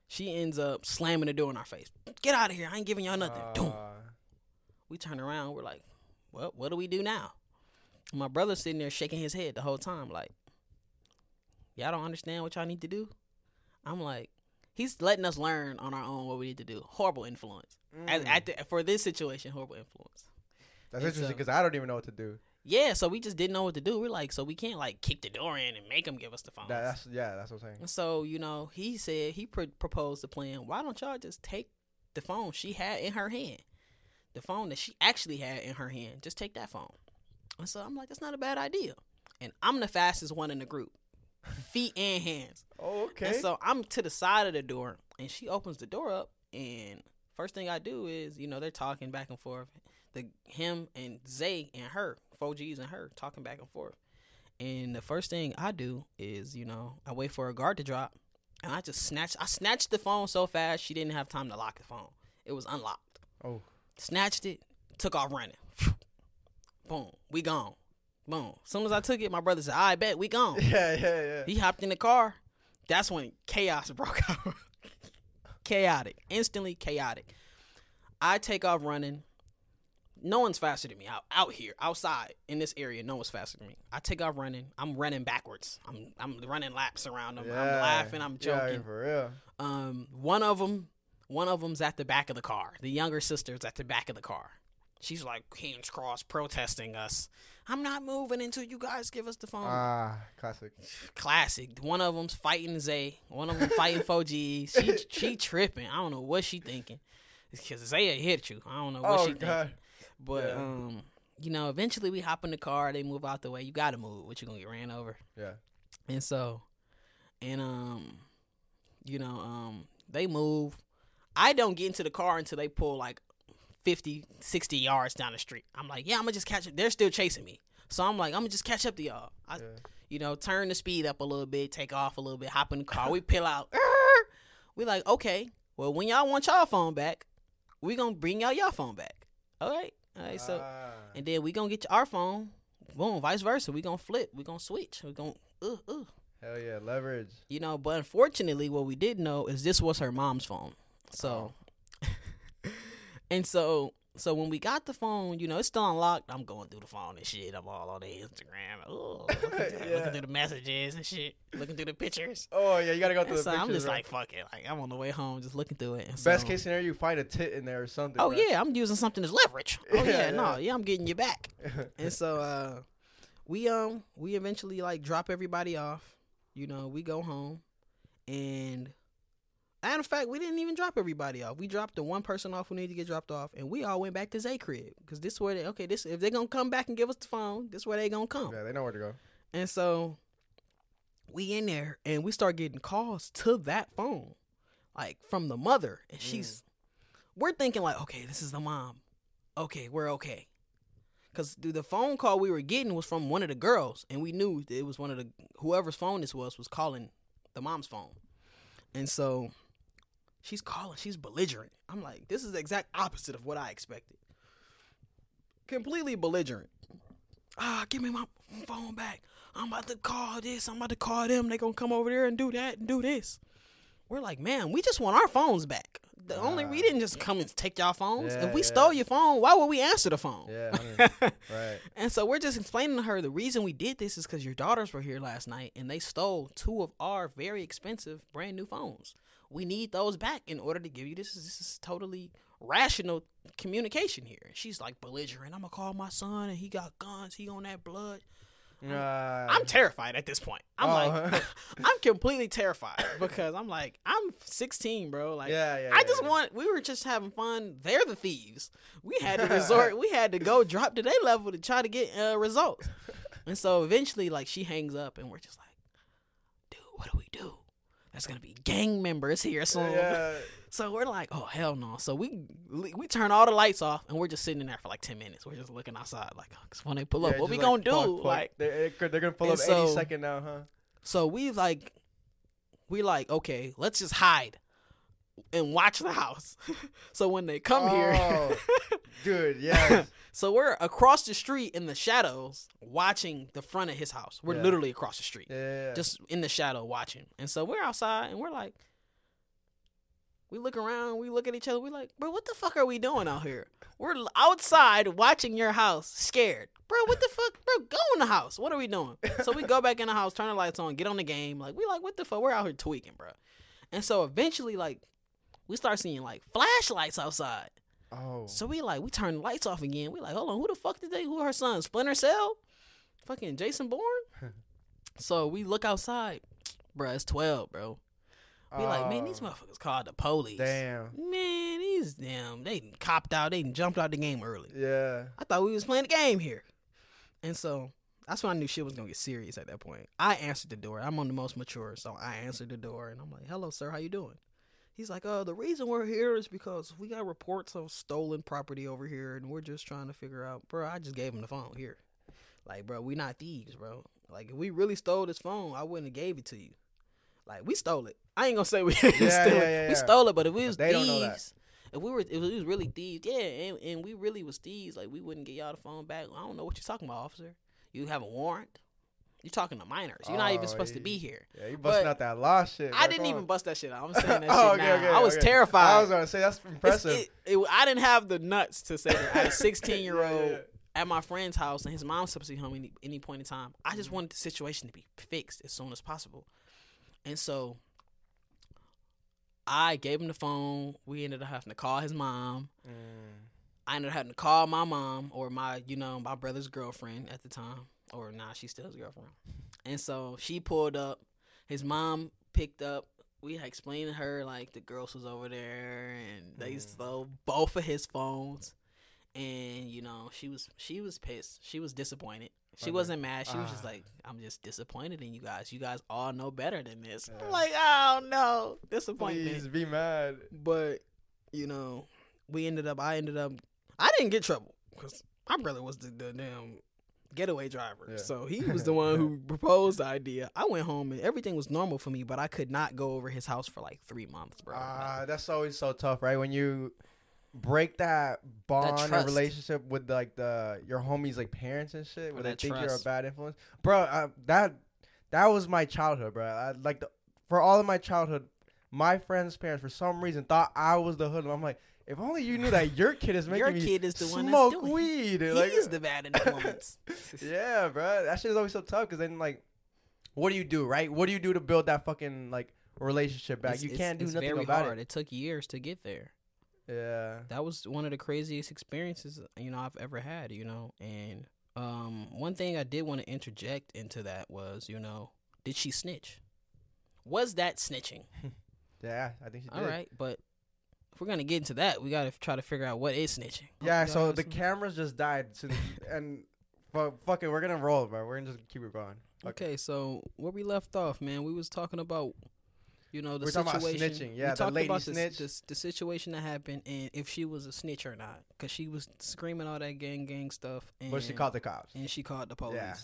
she ends up slamming the door in our face. Get out of here. I ain't giving y'all nothing. Uh, We turn around. We're like, well, what do we do now? My brother's sitting there shaking his head the whole time, like, y'all don't understand what y'all need to do? I'm like, he's letting us learn on our own what we need to do. Horrible influence. Mm. at the, for this situation, horrible influence. That's it's, interesting because I don't even know what to do. Yeah, so we just didn't know what to do. We're like, so we can't like kick the door in and make them give us the phone. That, that's yeah. That's what I'm saying. So you know, he said he pr- proposed the plan. Why don't y'all just take the phone she had in her hand, the phone that she actually had in her hand? Just take that phone. And so I'm like, that's not a bad idea. And I'm the fastest one in the group, feet and hands. Oh, okay. And so I'm to the side of the door, and she opens the door up, and first thing I do is, you know, they're talking back and forth. The him and Zay and her, four G's and her, talking back and forth. And the first thing I do is, you know, I wait for a guard to drop, and I just snatch. I snatched the phone so fast she didn't have time to lock the phone. It was unlocked. oh, Snatched it, took off running. Boom, we gone. Boom. As soon as I took it, my brother said, "I bet we gone." yeah, yeah, yeah. He hopped in the car. That's when chaos broke out. chaotic. Instantly chaotic. I take off running. No one's faster than me out out here, outside in this area. No one's faster than me. I take off running. I'm running backwards. I'm I'm running laps around them. I'm laughing. I'm Yeah, joking. for real. Um, one of them, one of them's at the back of the car. The younger sister's at the back of the car. She's like hands crossed, protesting us. I'm not moving until you guys give us the phone Ah, classic. classic. One of them's fighting Zay. One of them fighting 4G. She she tripping. I don't know what she thinking. Because Zay hit you. I don't know what Oh she god. thinking. But Yeah. um, you know, eventually we hop in the car. They move out the way. You gotta move. What you gonna get ran over? Yeah. And so, and um, you know, um, they move. I don't get into the car until they pull like 50, 60 yards down the street. I'm like, yeah, I'm gonna just catch it. They're still chasing me. So I'm like, I'm gonna just catch up to y'all. I, Yeah. you know, turn the speed up a little bit, take off a little bit, hop in the car. We peel out. We like, okay, well, when y'all want y'all phone back, we gonna bring y'all your phone back. All right, all right. So, Ah. and then we gonna get our phone. Boom, vice versa. We gonna flip. We gonna switch. We gonna, uh, uh. Hell yeah, leverage. You know, but unfortunately, what we did know is this was her mom's phone. So, and so So when we got the phone, you know, it's still unlocked. I'm going through the phone and shit. I'm all on the Instagram. Ooh, looking, through, Yeah. looking through the messages and shit. Looking through the pictures. Oh yeah, you gotta go And through the so pictures. I'm just right? like, fuck it. Like I'm on the way home, just looking through it. And best so- case scenario, you find a tit in there or something. Oh bro. yeah, I'm using something as leverage. Oh Yeah, yeah, no, yeah. yeah, I'm getting you back. and so uh we um we eventually like drop everybody off you know we go home and matter of fact we didn't even drop everybody off. We dropped the one person off who needed to get dropped off and we all went back to zay crib because this is where they okay this if they're gonna come back and give us the phone this is where they gonna come. Yeah, they know where to go. and so we in there and we start getting calls to that phone like from the mother and mm. she's we're thinking like okay this is the mom. Okay we're okay. Because the phone call we were getting was from one of the girls and we knew that it was one of the whoever's phone this was was calling the mom's phone. And so she's calling. She's belligerent. I'm like this is the exact opposite of what i expected. Completely belligerent. Ah give me my phone back. I'm about to call this. I'm about to call them. They gonna come over there and do that and do this. We're like man we just want our phones back. The only we didn't just come and take y'all phones. Yeah, if we yeah. stole your phone why would we answer the phone? Yeah, I mean, right. and so we're just explaining to her the reason we did this is because your daughters were here last night and they stole two of our very expensive brand new phones. We need those back in order to give you this. This is totally rational communication here. And she's like belligerent. I'm gonna call my son and he got guns. He on that blood. Uh, I'm terrified at this point. I'm Oh. like, I'm completely terrified because I'm like, I'm 16, bro. Like, yeah, yeah. I just yeah. want. We were just having fun. They're the thieves. We had to resort. we had to go drop to their level to try to get uh, results. And so eventually, like she hangs up, and we're just like, "Dude, what do we do? There's gonna be gang members here soon." Yeah. So we're like, "Oh hell no!" So we we turn all the lights off, and we're just sitting in there for like ten minutes. We're just looking outside, like, oh, 'cause when they pull up, Yeah, what we like, gonna do? fuck. Like, they, they could- they're gonna pull up any so- second now, huh? so we like, we like, okay, let's just hide and watch the house. so when they come here, Oh, dude, yeah. so we're across the street in the shadows watching the front of his house. We're Yeah. literally across the street, yeah. just in the shadow watching. And so we're outside and we're like, we look around, we look at each other, we're like, bro, what the fuck are we doing out here? We're outside watching your house, scared. Bro, what the fuck? Bro, go in the house. What are we doing? So we go back in the house, turn the lights on, get on the game. Like, we like, what the fuck? We're out here tweaking, bro. And so eventually, like, we start seeing like flashlights outside. oh, So we like, we turn the lights off again. We like, hold on, who the fuck did they? Who her son? Splinter Cell? Fucking Jason Bourne? so we look outside. Bro, it's 12, bro. We like, man, these Oh, motherfuckers called the police. Damn. Man, these damn, they copped out. They jumped out the game early. Yeah. I thought we was playing the game here. And so that's when I knew shit was gonna get serious at that point. I answered the door. I'm on the most mature, so I answered the door and I'm like, Hello, sir, how you doing? He's like, "Oh, the reason we're here is because we got reports of stolen property over here and we're just trying to figure out bro, I just gave him the phone here. Like, bro, we not thieves, bro. Like if we really stole this phone, I wouldn't have gave it to you. Like we stole it. I ain't gonna say we Yeah, yeah, it. yeah, We stole it, but if we was They thieves, if we were if we was really thieves, yeah, and, and we really was thieves, like we wouldn't get y'all the phone back. I don't know what you're talking about, officer. You have a warrant. You're talking to minors. You're not even Oh, supposed to be here. Yeah, you busting But out that law shit. I didn't come even on. bust that shit out. I'm saying that oh, shit okay, now. okay, I was okay. terrified. I was gonna say that's impressive. it- it- I didn't have the nuts to say that. I had a 16 year old yeah. at my friend's house, and his mom's supposed to be home any, any point in time. I Mm-hmm. just wanted the situation to be fixed as soon as possible, and so I gave him the phone. We ended up having to call his mom. Mm. I ended up having to call my mom or my, you know, my brother's girlfriend at the time. Or nah, she's still his girlfriend. And so she pulled up. His mom picked up. We had explained to her like the girls was over there and they Mm. stole both of his phones. And you know she was she was pissed. She was disappointed. She Okay. wasn't mad. She was just Ah. like, "I'm just disappointed in you guys. You guys all know better than this." Yeah. I'm like, "Oh no, disappointment." Please be mad. But you know, we ended up. I ended up. I didn't get trouble because my brother was the, the damn getaway driver. Yeah. So he was the one who proposed the idea. I went home and everything was normal for me, but I could not go over his house for like three months, bro. Ah, that's always so tough, right? When you break that bond and trust. relationship with like the your homies like parents and shit, where they that think you're a bad influence, bro. Uh, that that was my childhood, bro. I, like the, for all of my childhood, my friends' parents for some reason thought I was the hood I'm like, if only you knew that your kid is making Your me kid is the one that's smoke doing it. weed. He like, is the bad influence. yeah, bro. That shit is always so tough because then like, what do you do, right? What do you do to build that fucking like relationship back? It's- you it's- can't do it's nothing very about hard. It. took years to get there. Yeah. That was one of the craziest experiences you know I've ever had. You know, and um, one thing I did want to interject into that was you know, did she snitch? Was that snitching? Yeah, I think she did. All right, but we're gonna get into that, we gotta try to figure out what is snitching. Yeah, so the some- cameras just died, since, and fu- fuck it, we're gonna roll, bro. We're gonna just keep it going. Fuck it. Okay, so where we left off, man, we was talking about, you know, the We're talking about situation. snitching. we Yeah, the talked lady about the, the, the situation that happened and if she was a snitch or not, because she was screaming all that gang gang stuff. And, But she called the cops. and she called the police. Yeah.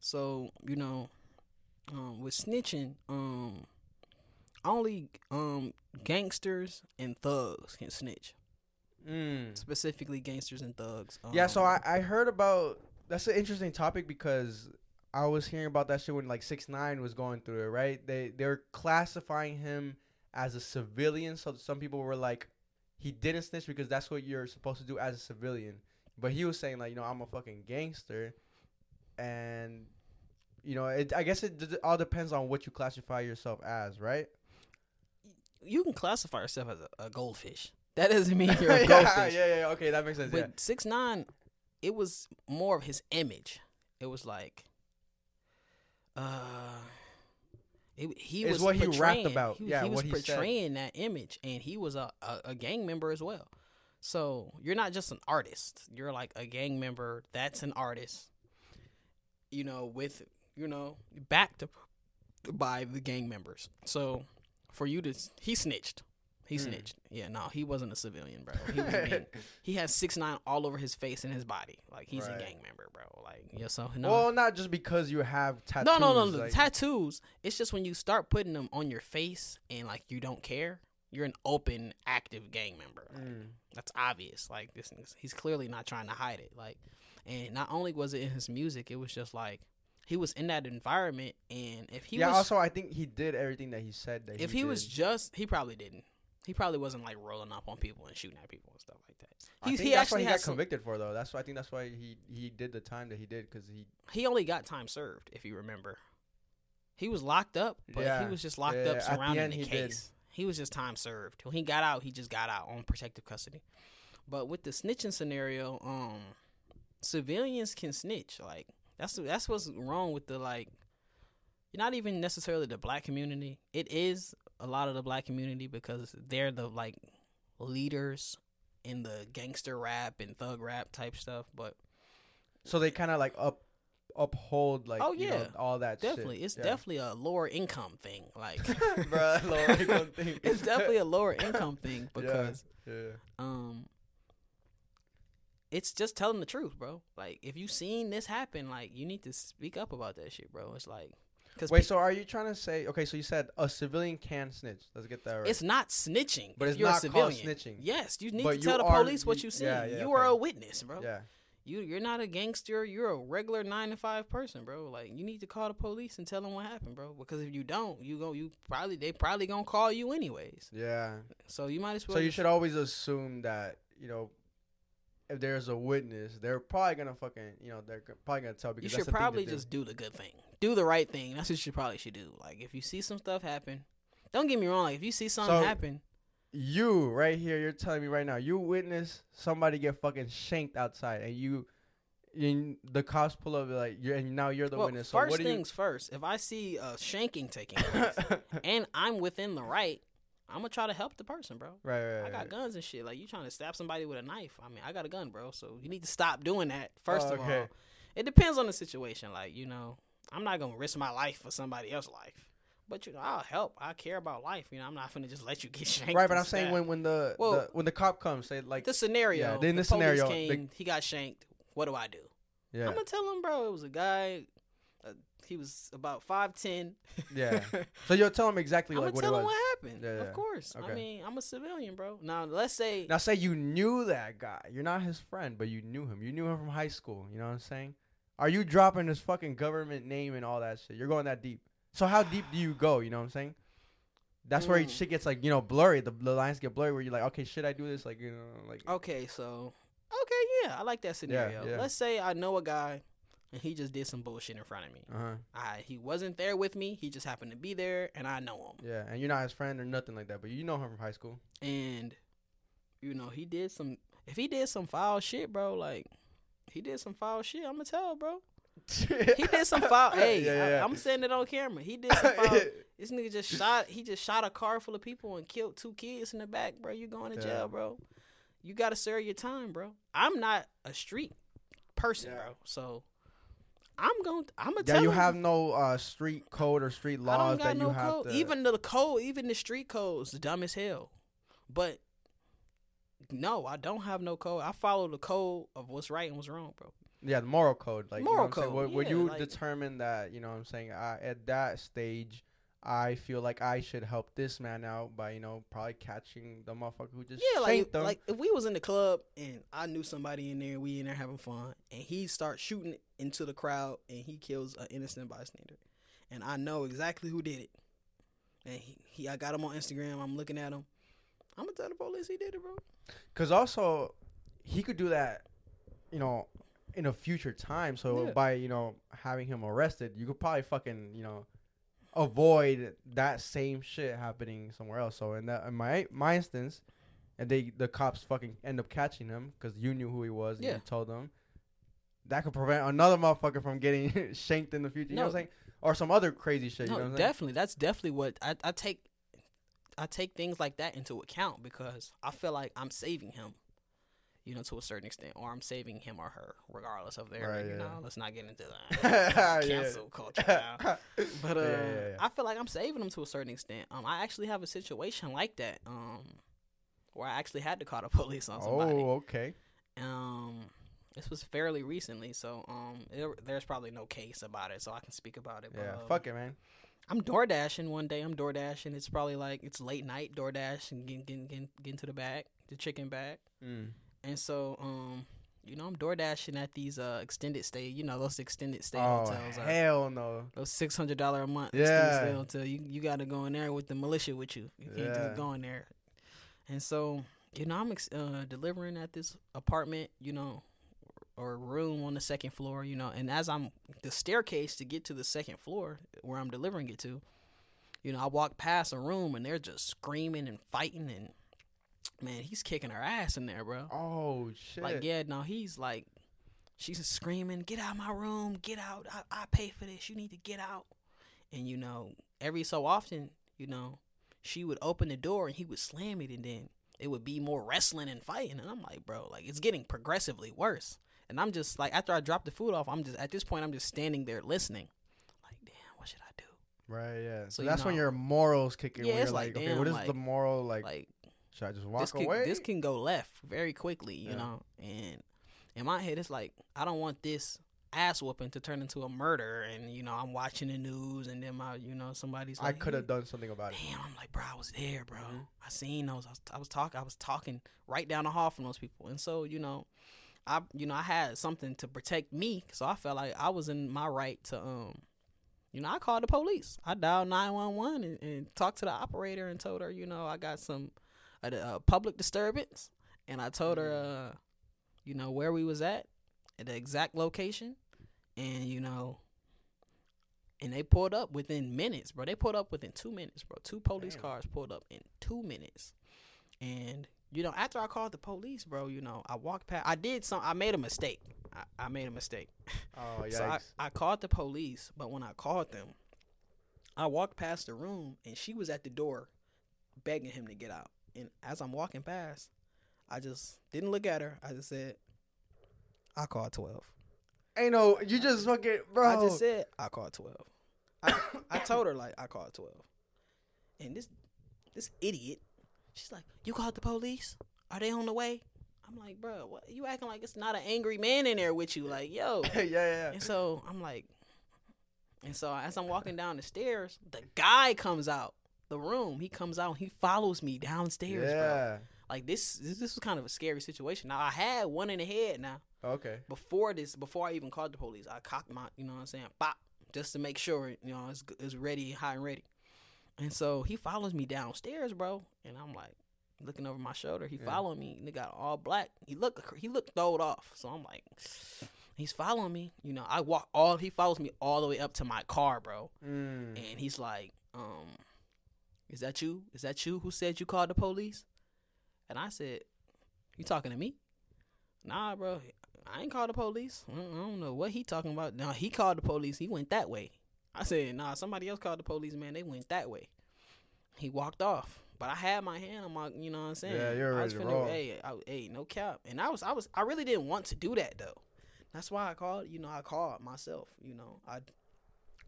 So you know, um, with snitching, um, only um gangsters and thugs can snitch. Mm. Specifically, gangsters and thugs. Yeah, so Um, I, I heard about that's an interesting topic because I was hearing about that shit when like six nine was going through it, right? They they're classifying him as a civilian, so some people were like, he didn't snitch because that's what you're supposed to do as a civilian. But he was saying like, you know, I'm a fucking gangster, and you know, it, I guess it d- all depends on what you classify yourself as, right? You can classify yourself as a, a goldfish. That doesn't mean you're a yeah, goldfish. yeah, yeah. Okay, that makes sense. yeah. But six nine, it was more of his image. It was like, uh, it, he It's was what he rapped about. He, Yeah, he was what he said. portraying that image, and he was a, a a gang member as well. So you're not just an artist; you're like a gang member. That's an artist. You know, with you know, backed by the gang members. So for you to, he snitched. He Hmm. snitched. Yeah, no, he wasn't a civilian, bro. He was being he has six nine all over his face and his body. Like he's Right. a gang member, bro. Like yeah, so no. Well, not just because you have tattoos. no, no, no, no. like- Tattoos. It's just when you start putting them on your face and like you don't care, you're an open, active gang member. Like, Mm. That's obvious. Like this, he's clearly not trying to hide it. Like, and not only was it in his music, it was just like he was in that environment, and if he yeah. was, also, I think he did everything that he said that. if he, was did. just, he probably didn't. He probably wasn't like rolling up on people and shooting at people and stuff like that. I He, think he that's why actually he got some, convicted for though. That's why I think that's why he he did the time that he did because he he only got time served, if you remember. He was locked up, but Yeah. he was just locked Yeah, up the surrounding end the, he did. case. He was just time served. When he got out, he just got out on protective custody. But with the snitching scenario, um, civilians can snitch. Like that's that's what's wrong with the like. You're not even necessarily the black community. It is a lot of the black community because they're the like leaders in the gangster rap and thug rap type stuff. But so they kind of like up uphold like Oh, you know, yeah. all that definitely, shit. it's Yeah. definitely a lower income thing. Like, Bruh, lower income thing. it's definitely a lower income thing Yeah. because yeah. um it's just telling the truth, bro. Like if you seen this happen, like you need to speak up about that shit, bro. It's like cuz Wait, so are you trying to say okay? So you said a civilian can snitch. Let's get that right. it's not snitching. But it's you're not a called snitching. Yes, you need But to you tell the police what you- seen. yeah, yeah, you are okay. a witness, bro. yeah. You you're not a gangster. You're a regular nine to five person, bro. Like you need to call the police and tell them what happened, bro. Because if you don't, you go you probably they probably gonna call you anyways. Yeah. So you might as well. So you should always assume that you know. If there's a witness, they're probably gonna fucking, you know, they're probably gonna tell because You should probably do. just do the good thing. Do the right thing. That's what you probably should do. Like if you see some stuff happen, don't get me wrong. Like if you see something So- happen, you right here, you're telling me right now, you witness somebody get fucking shanked outside, and you, you the cops pull up like you're, and now you're the well, witness. So first what do things first. If I see a shanking taking place and I'm within the right, I'm gonna try to help the person, bro. right, right, I right. got guns and shit. Like you trying to stab somebody with a knife. I mean, I got a gun, bro. So you need to stop doing that. First Oh, of okay. all, it depends on the situation. Like you know, I'm not gonna risk my life for somebody else's life. But you know, I'll help. I care about life. You know, I'm not gonna just let you get shanked. Right, but I'm saying when when the, Well, the when the cop comes, say like the scenario. Yeah, then the the scenario, police the- came, he got shanked. What do I do? yeah I'm gonna tell him, bro. It was a guy. He was about five ten. yeah. So you'll tell him exactly I'm like what tell it him was. what happened. Yeah, yeah. Of course. I mean, I'm a civilian, bro. Now let's say Now say you knew that guy. You're not his friend, but you knew him. You knew him from high school. You know what I'm saying? Are you dropping his fucking government name and all that shit? You're going that deep. So how deep do you go? You know what I'm saying? that's where Mm. shit gets like you know blurry. The, the lines get blurry where you're like, okay, should I do this? Like you know, like Okay, so okay, yeah, I like that scenario. yeah. Let's say I know a guy and he just did some bullshit in front of me. uh huh, I he wasn't there with me. He just happened to be there, and I know him. yeah, and you're not his friend or nothing like that, but you know him from high school. And you know he did some. If he did some foul shit, bro, like he did some foul shit. I'm gonna tell, bro. He did some foul. Hey, yeah, yeah. I, am saying it on camera. He did some foul. This nigga just shot. He just shot a car full of people and killed two kids in the back, bro. You going to Yeah. jail, bro. You gotta serve your time, bro. I'm not a street person, bro. So I'm going. to I'm gonna yeah, tell you him. have no uh, street code or street laws that no you have code. to. Even the code, even the street codes, dumb as hell. But no, I don't have no code. I follow the code of what's right and what's wrong, bro. yeah, the moral code, like Moral you know what code, Where, where yeah, you like- determine that, you know, what I'm saying I, at that stage, I feel like I should help this man out by you know probably catching the motherfucker who just Yeah, like them. like if we was in the club and I knew somebody in there, we in there having fun, and he starts shooting into the crowd and he kills an innocent bystander, and I know exactly who did it, and he, he I got him on Instagram. I'm looking at him. I'm gonna tell the police he did it, bro. Cause also, he could do that, you know, in a future time. So Yeah. by you know having him arrested, you could probably fucking you know avoid that same shit happening somewhere else. So in that in my my instance, and they the cops fucking end up catching him because you knew who he was and Yeah. you told them. That could prevent another motherfucker from getting shanked in the future. You know what I'm No. saying? Or some other crazy shit. no, you know what I'm saying? definitely. That's definitely what I, I take. I take things like that into account because I feel like I'm saving him, you know, to a certain extent, or I'm saving him or her, regardless of their, Right, you yeah. know. Let's not get into that Yeah. cancel culture now. But uh, Yeah. I feel like I'm saving them to a certain extent. Um, I actually have a situation like that. Um, where I actually had to call the police on somebody. Oh, okay. Um, this was fairly recently, so um, there, there's probably no case about it, so I can speak about it. But, Yeah, um, fuck it, man. I'm door dashing one day. I'm door dashing. It's probably like it's late night door dash and getting getting getting, getting to the bag, the chicken bag. Mm. And so um, you know, I'm door dashing at these uh extended stay. You know those extended stay Oh hotels. Are, hell no. those six hundred dollar a month Yeah. extended stay hotel. You you got to go in there with the militia with you. You can't Yeah. just go in there. And so you know, I'm ex- uh, delivering at this apartment. You know. Or room on the second floor, you know, and as I'm the staircase to get to the second floor where I'm delivering it to, you know, I walk past a room and they're just screaming and fighting and man, he's kicking her ass in there, bro. Oh shit. Like, yeah, no, he's like, she's screaming, "Get out of my room! Get out! I, I pay for this. You need to get out." And you know, every so often, you know, she would open the door and he would slam it, and then it would be more wrestling and fighting. And I'm like, bro, like it's getting progressively worse. And I'm just like, after I drop the food off, I'm just at this point, I'm just standing there listening, like, damn, what should I do? Right, yeah. So, So, that's when your morals kick in. Yeah, it's you're like, like, okay, what is like- the moral? Like, Like, should I just walk this can away? this can go left very quickly, you Yeah. know. And in my head, it's like I don't want this ass whooping to turn into a murder. And you know, I'm watching the news, and then my, you know, somebody's I could have "Hey, done something about it. Damn, I'm like, bro, I was there, bro. Mhm. I seen those. I was, I was talking. I was talking right down the hall from those people, and so you know, I, you know, I had something to protect me, so I felt like I was in my right to, um, you know, I called the police. I dialed nine one one and talked to the operator and told her, you know, I got some, a, a public disturbance, and I told her, uh, you know, where we was at, at the exact location, and you know, and they pulled up within minutes, bro. They pulled up within two minutes, bro. Two police Damn. cars pulled up in two minutes, and you know, after I called the police, bro, you know, I walked past. I did some. I made a mistake. I, I made a mistake. Oh, yikes. So I, I called the police, but when I called them, I walked past the room and she was at the door begging him to get out. And as I'm walking past, I just didn't look at her. I just said, I called 12. Ain't no, you just fucking, bro. I just said, I called 12. I, I told her, like, I called 12. And this this idiot, she's like, You called the police? Are they on the way? I'm like, bro, what you acting like it's not an angry man in there with you? Like, yo. yeah, yeah. And so I'm like, and so as I'm walking down the stairs, the guy comes out the room. He comes out. He follows me downstairs, bro. Yeah. Like this, this, this was kind of a scary situation. Now I had one in the head. Now Okay. before this, before I even called the police, I cocked my, you know what I'm saying, pop, just to make sure, you know, it's it's ready, high and ready. And so he follows me downstairs, bro. And I'm like looking over my shoulder. He Yeah. following me. And he got all black. He looked he looked throwed off. So I'm like, he's following me. You know, I walk all he follows me all the way up to my car, bro. Mm. And he's like, um, is that you? Is that you who said you called the police? And I said, you talking to me? Nah, bro. I ain't called the police. Mm, I don't know what he talking about. No, he called the police. He went that way. I said, nah, somebody else called the police, man. They went that way. He walked off. But I had my hand on my, you know what I'm saying? Yeah, you're I was finna- roll. Hey, I, hey, no cap. And I was, I was, I really didn't want to do that though. That's why I called. You know, I called myself. You know, I,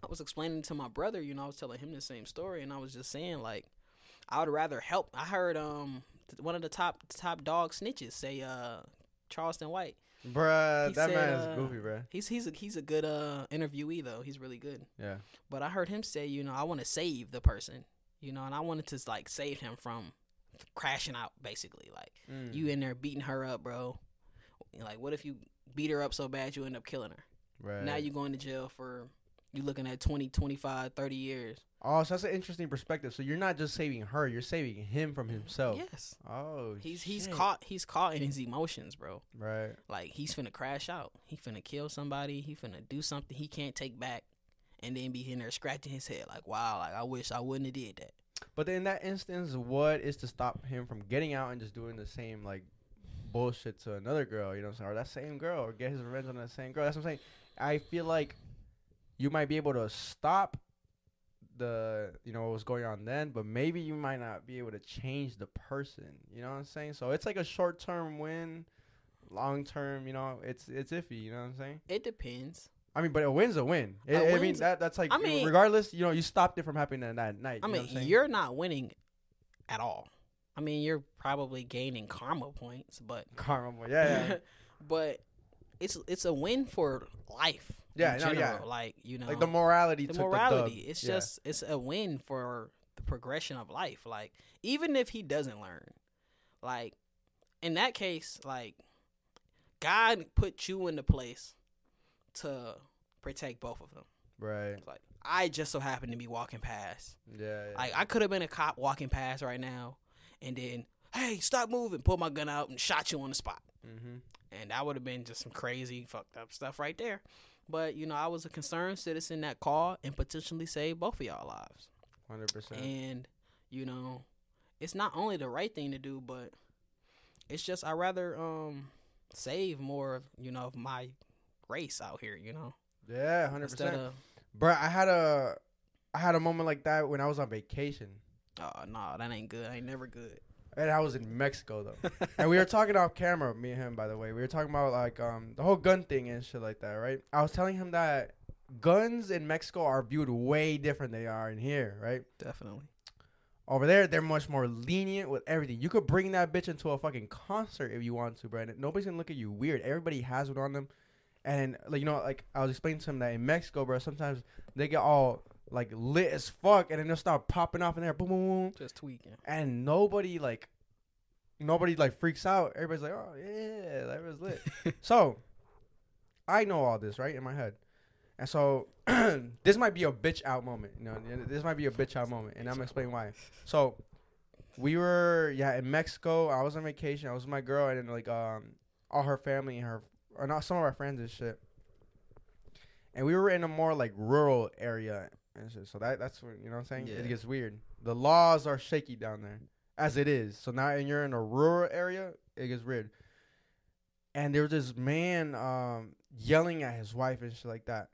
I was explaining to my brother. You know, I was telling him the same story, and I was just saying like, I would rather help. I heard um one of the top top dog snitches say uh Charleston White. Bruh, He that said, man is uh, goofy, bruh. He's he's a he's a good uh interviewee though. He's really good. Yeah. But I heard him say, you know, I want to save the person, you know, and I wanted to like save him from crashing out, basically. Like Mm. you in there beating her up, bro. Like, what if you beat her up so bad you end up killing her? right. Now you're going to jail for you looking at 20, 25, 30 years. Oh, so that's an interesting perspective. So you're not just saving her, you're saving him from himself. Yes. Oh, He's he's caught he's caught in his emotions, bro. Right. Like he's finna crash out. He finna kill somebody. He finna do something he can't take back, and then be in there scratching his head like, wow, like I wish I wouldn't have did that. But in that instance, what is to stop him from getting out and just doing the same like bullshit to another girl? You know what I'm saying? Or that same girl, or get his revenge on that same girl. That's what I'm saying. I feel like you might be able to stop the you know what was going on then, but maybe you might not be able to change the person. You know what I'm saying? So it's like a short term win, long term. You know, it's it's iffy. You know what I'm saying? It depends. I mean, but a win's a win. A I- mean, that that's like I mean- regardless. You know, you stopped it from happening that night. I you know mean, what I'm you're not winning at all. I mean, you're probably gaining karma points, but karma. Yeah, yeah. but it's it's a win for life. Yeah, in no, yeah. Like you know, like the morality. the took morality. The it's Yeah. just it's a win for the progression of life. Like even if he doesn't learn, like in that case, like God put you in the place to protect both of them. right. Like I just so happened to be walking past. Yeah, yeah. Like I could have been a cop walking past right now, and then hey, stop moving, pull my gun out and shot you on the spot, mm-hmm. and that would have been just some crazy fucked up stuff right there. But you know, I was a concerned citizen that called and potentially saved both of y'all lives. Hundred percent. And you know, it's not only the right thing to do, but it's just I rather um save more, of, you know, of my race out here. You know, Yeah, hundred percent. Bro, I had a, I had a moment like that when I was on vacation, oh no, that ain't good. ain't never good. And I was in Mexico though, and we were talking off camera, me and him, by the way. We were talking about like um the whole gun thing and shit like that, right? I was telling him that guns in Mexico are viewed way different than they are in here, right? Definitely. Over there, they're much more lenient with everything. You could bring that bitch into a fucking concert if you want to, Brandon. Nobody's gonna look at you weird. Everybody has one on them, and like you know, like I was explaining to him that in Mexico, bro, sometimes they get all like lit as fuck, and then they'll start popping off in there, boom, boom, boom, Just tweaking. and nobody like, nobody like freaks out. Everybody's like, oh yeah, that was lit. so, I know all this right in my head, and so this might be a bitch out moment. You know, this might be a bitch out moment, and I'm gonna explain why. So, we were yeah in Mexico. I was on vacation. I was with my girl, and then like um all her family and her or not some of our friends and shit. And we were in a more like rural area and shit. So that that's what you know what I'm saying. Yeah. It gets weird. The laws are shaky down there, as it is. So now, and you're in a rural area, it gets weird. And there was this man um yelling at his wife and shit like that,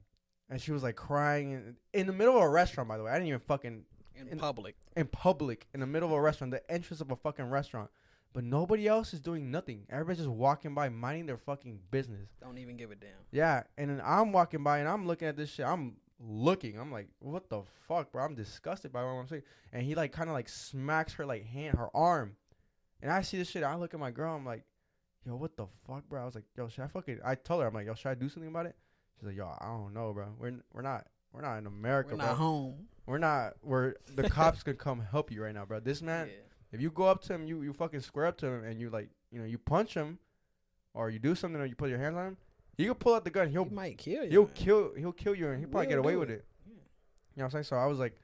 and she was like crying in, in the middle of a restaurant. By the way, I didn't even fucking In, In- public. in public in the middle of a restaurant, the entrance of a fucking restaurant. But nobody else is doing nothing. Everybody's just walking by, minding their fucking business. Don't even give a damn. Yeah, and then I'm walking by and I'm looking at this shit. I'm looking. I'm like, what the fuck, bro? I'm disgusted by what I'm saying. And he like kind of like smacks her like hand, her arm. And I see this shit. I look at my girl. I'm like, yo, what the fuck, bro? I was like, yo, should I fucking? I told her, I'm like, yo, should I do something about it? She's like, yo, I don't know, bro. We're we're not we're not in America, We're bro. not home. We're not. We're the cops could come help you right now, bro. This man, Yeah. if you go up to him, you you fucking square up to him, and you like, you know, you punch him, or you do something, or you put your hands on him, he can pull out the gun. He'll He might kill you. he'll man. kill he'll kill you, and he'll probably Will get away with it. it. You know what I'm saying? So I was like,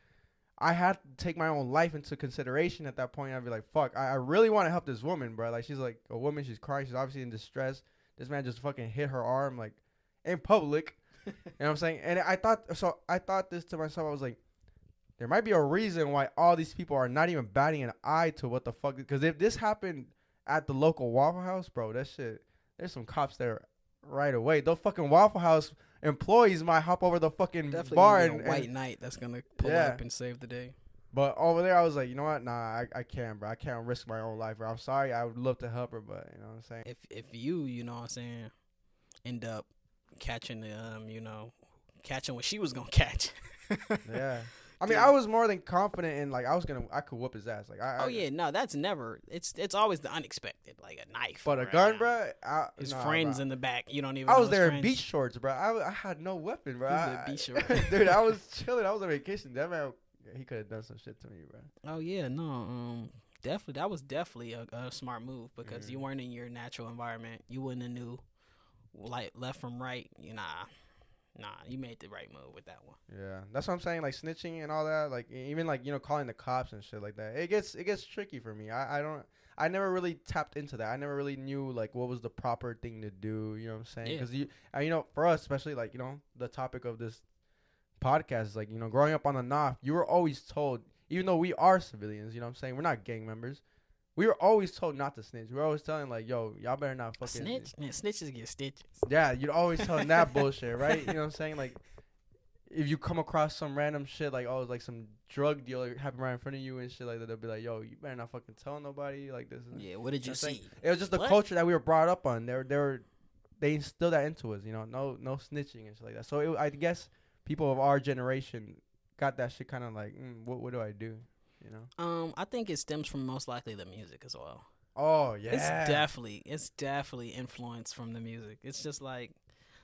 I had to take my own life into consideration at that point. I'd be like, fuck, I, I really want to help this woman, bro. Like she's like a woman, she's crying, she's obviously in distress. This man just fucking hit her arm like in public. you know what I'm saying? And I thought so I thought this to myself, I was like, there might be a reason why all these people are not even batting an eye to what the fuck because if this happened at the local Waffle House, bro, that shit there's some cops there right away. Those fucking Waffle House employees might hop over the fucking Definitely bar and, a white and knight that's gonna pull Yeah. up and save the day. but over there I was like, you know what? Nah, I, I can't, bro. I can't risk my own life, bro. I'm sorry. I would love to help her, but you know what I'm saying? If if you, you know what I'm saying, end up catching um, you know, catching what she was gonna catch. yeah. I mean. I was more than confident in like I was gonna, I could whoop his ass. Like, I, Oh I- yeah, no, that's never. It's it's always the unexpected, like a knife. But a gun, bro. I, His nah, friends bro. in the back. You don't even. I was there in beach shorts, bro. I, I had no weapon, bro. I, beach shorts. dude, I was chilling. I was on vacation. That man, he could have done some shit to me, bro. Oh yeah, no, um, definitely that was definitely a, a smart move because you Mhm. weren't in your natural environment. You wouldn't have knew, like left from right. You nah, nah, you made the right move with that one. Yeah, that's what I'm saying. Like snitching and all that. Like even like you know calling the cops and shit like that. It gets it gets tricky for me. I I don't. I never really tapped into that. I never really knew like what was the proper thing to do. You know what I'm saying? Yeah. Because you, uh, you know, for us especially, like you know, the topic of this podcast is like you know, growing up on the Nawf, you were always told, even though we are civilians, you know what I'm saying, we're not gang members. We were always told not to snitch. We were always telling like, yo, y'all better not fucking snitch, man, snitches get stitches. yeah, you'd always tell them that bullshit, right? You know what I'm saying? Like, if you come across some random shit, like, oh, like some drug deal like, happened right in front of you and shit like that, they'll be like, yo, you better not fucking tell nobody like this. and. Yeah, what did you saying- see? It was just the What? culture that we were brought up on. They were, they were, they instilled that into us, you know, no, no snitching and shit like that. So it, I guess people of our generation got that shit kind of like, mm, what, what do I do? You know? Um, I think it stems from most likely the music as well. Oh yeah, It's definitely it's definitely influenced from the music. It's just like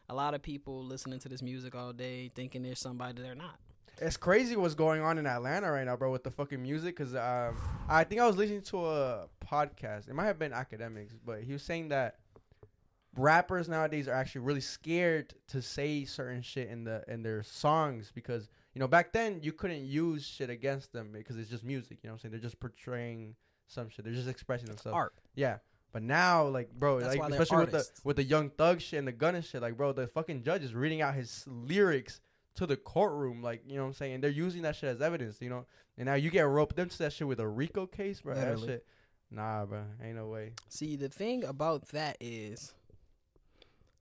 a lot of people listening to this music all day thinking they're somebody they're not. It's crazy what's going on in Atlanta right now, bro, with the fucking music. Cause um, I think I was listening to a podcast. It might have been Akademiks, but he was saying that rappers nowadays are actually really scared to say certain shit in the in their songs because you know back then you couldn't use shit against them because it's just music. You know what I'm saying? They're just portraying some shit. They're just expressing themselves. Art. Yeah. But now, like, bro, That's like, especially with the with the Young Thug shit and the gun and shit, like, bro, the fucking judge is reading out his lyrics to the courtroom, like, you know what I'm saying? And they're using that shit as evidence, you know. And now you get roped into that shit with a RICO case, bro. That shit, nah, bro, ain't no way. See, the thing about that is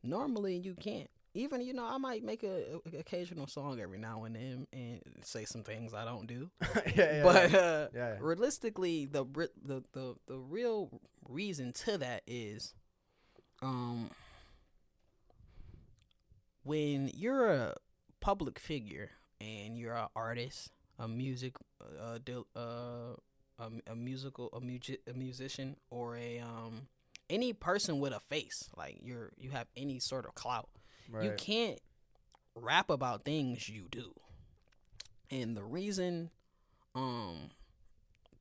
normally you can't. Even you know, I might make a, a occasional song every now and then and say some things I don't do. yeah, yeah, but yeah. uh, yeah. realistically, the, the the the real reason to that is, um, when you're a public figure and you're an artist, a music, uh, dil- uh, a, a musical, a, mugi- a musician, or a um, any person with a face, like you're you have any sort of clout, you can't rap about things you do. And the reason um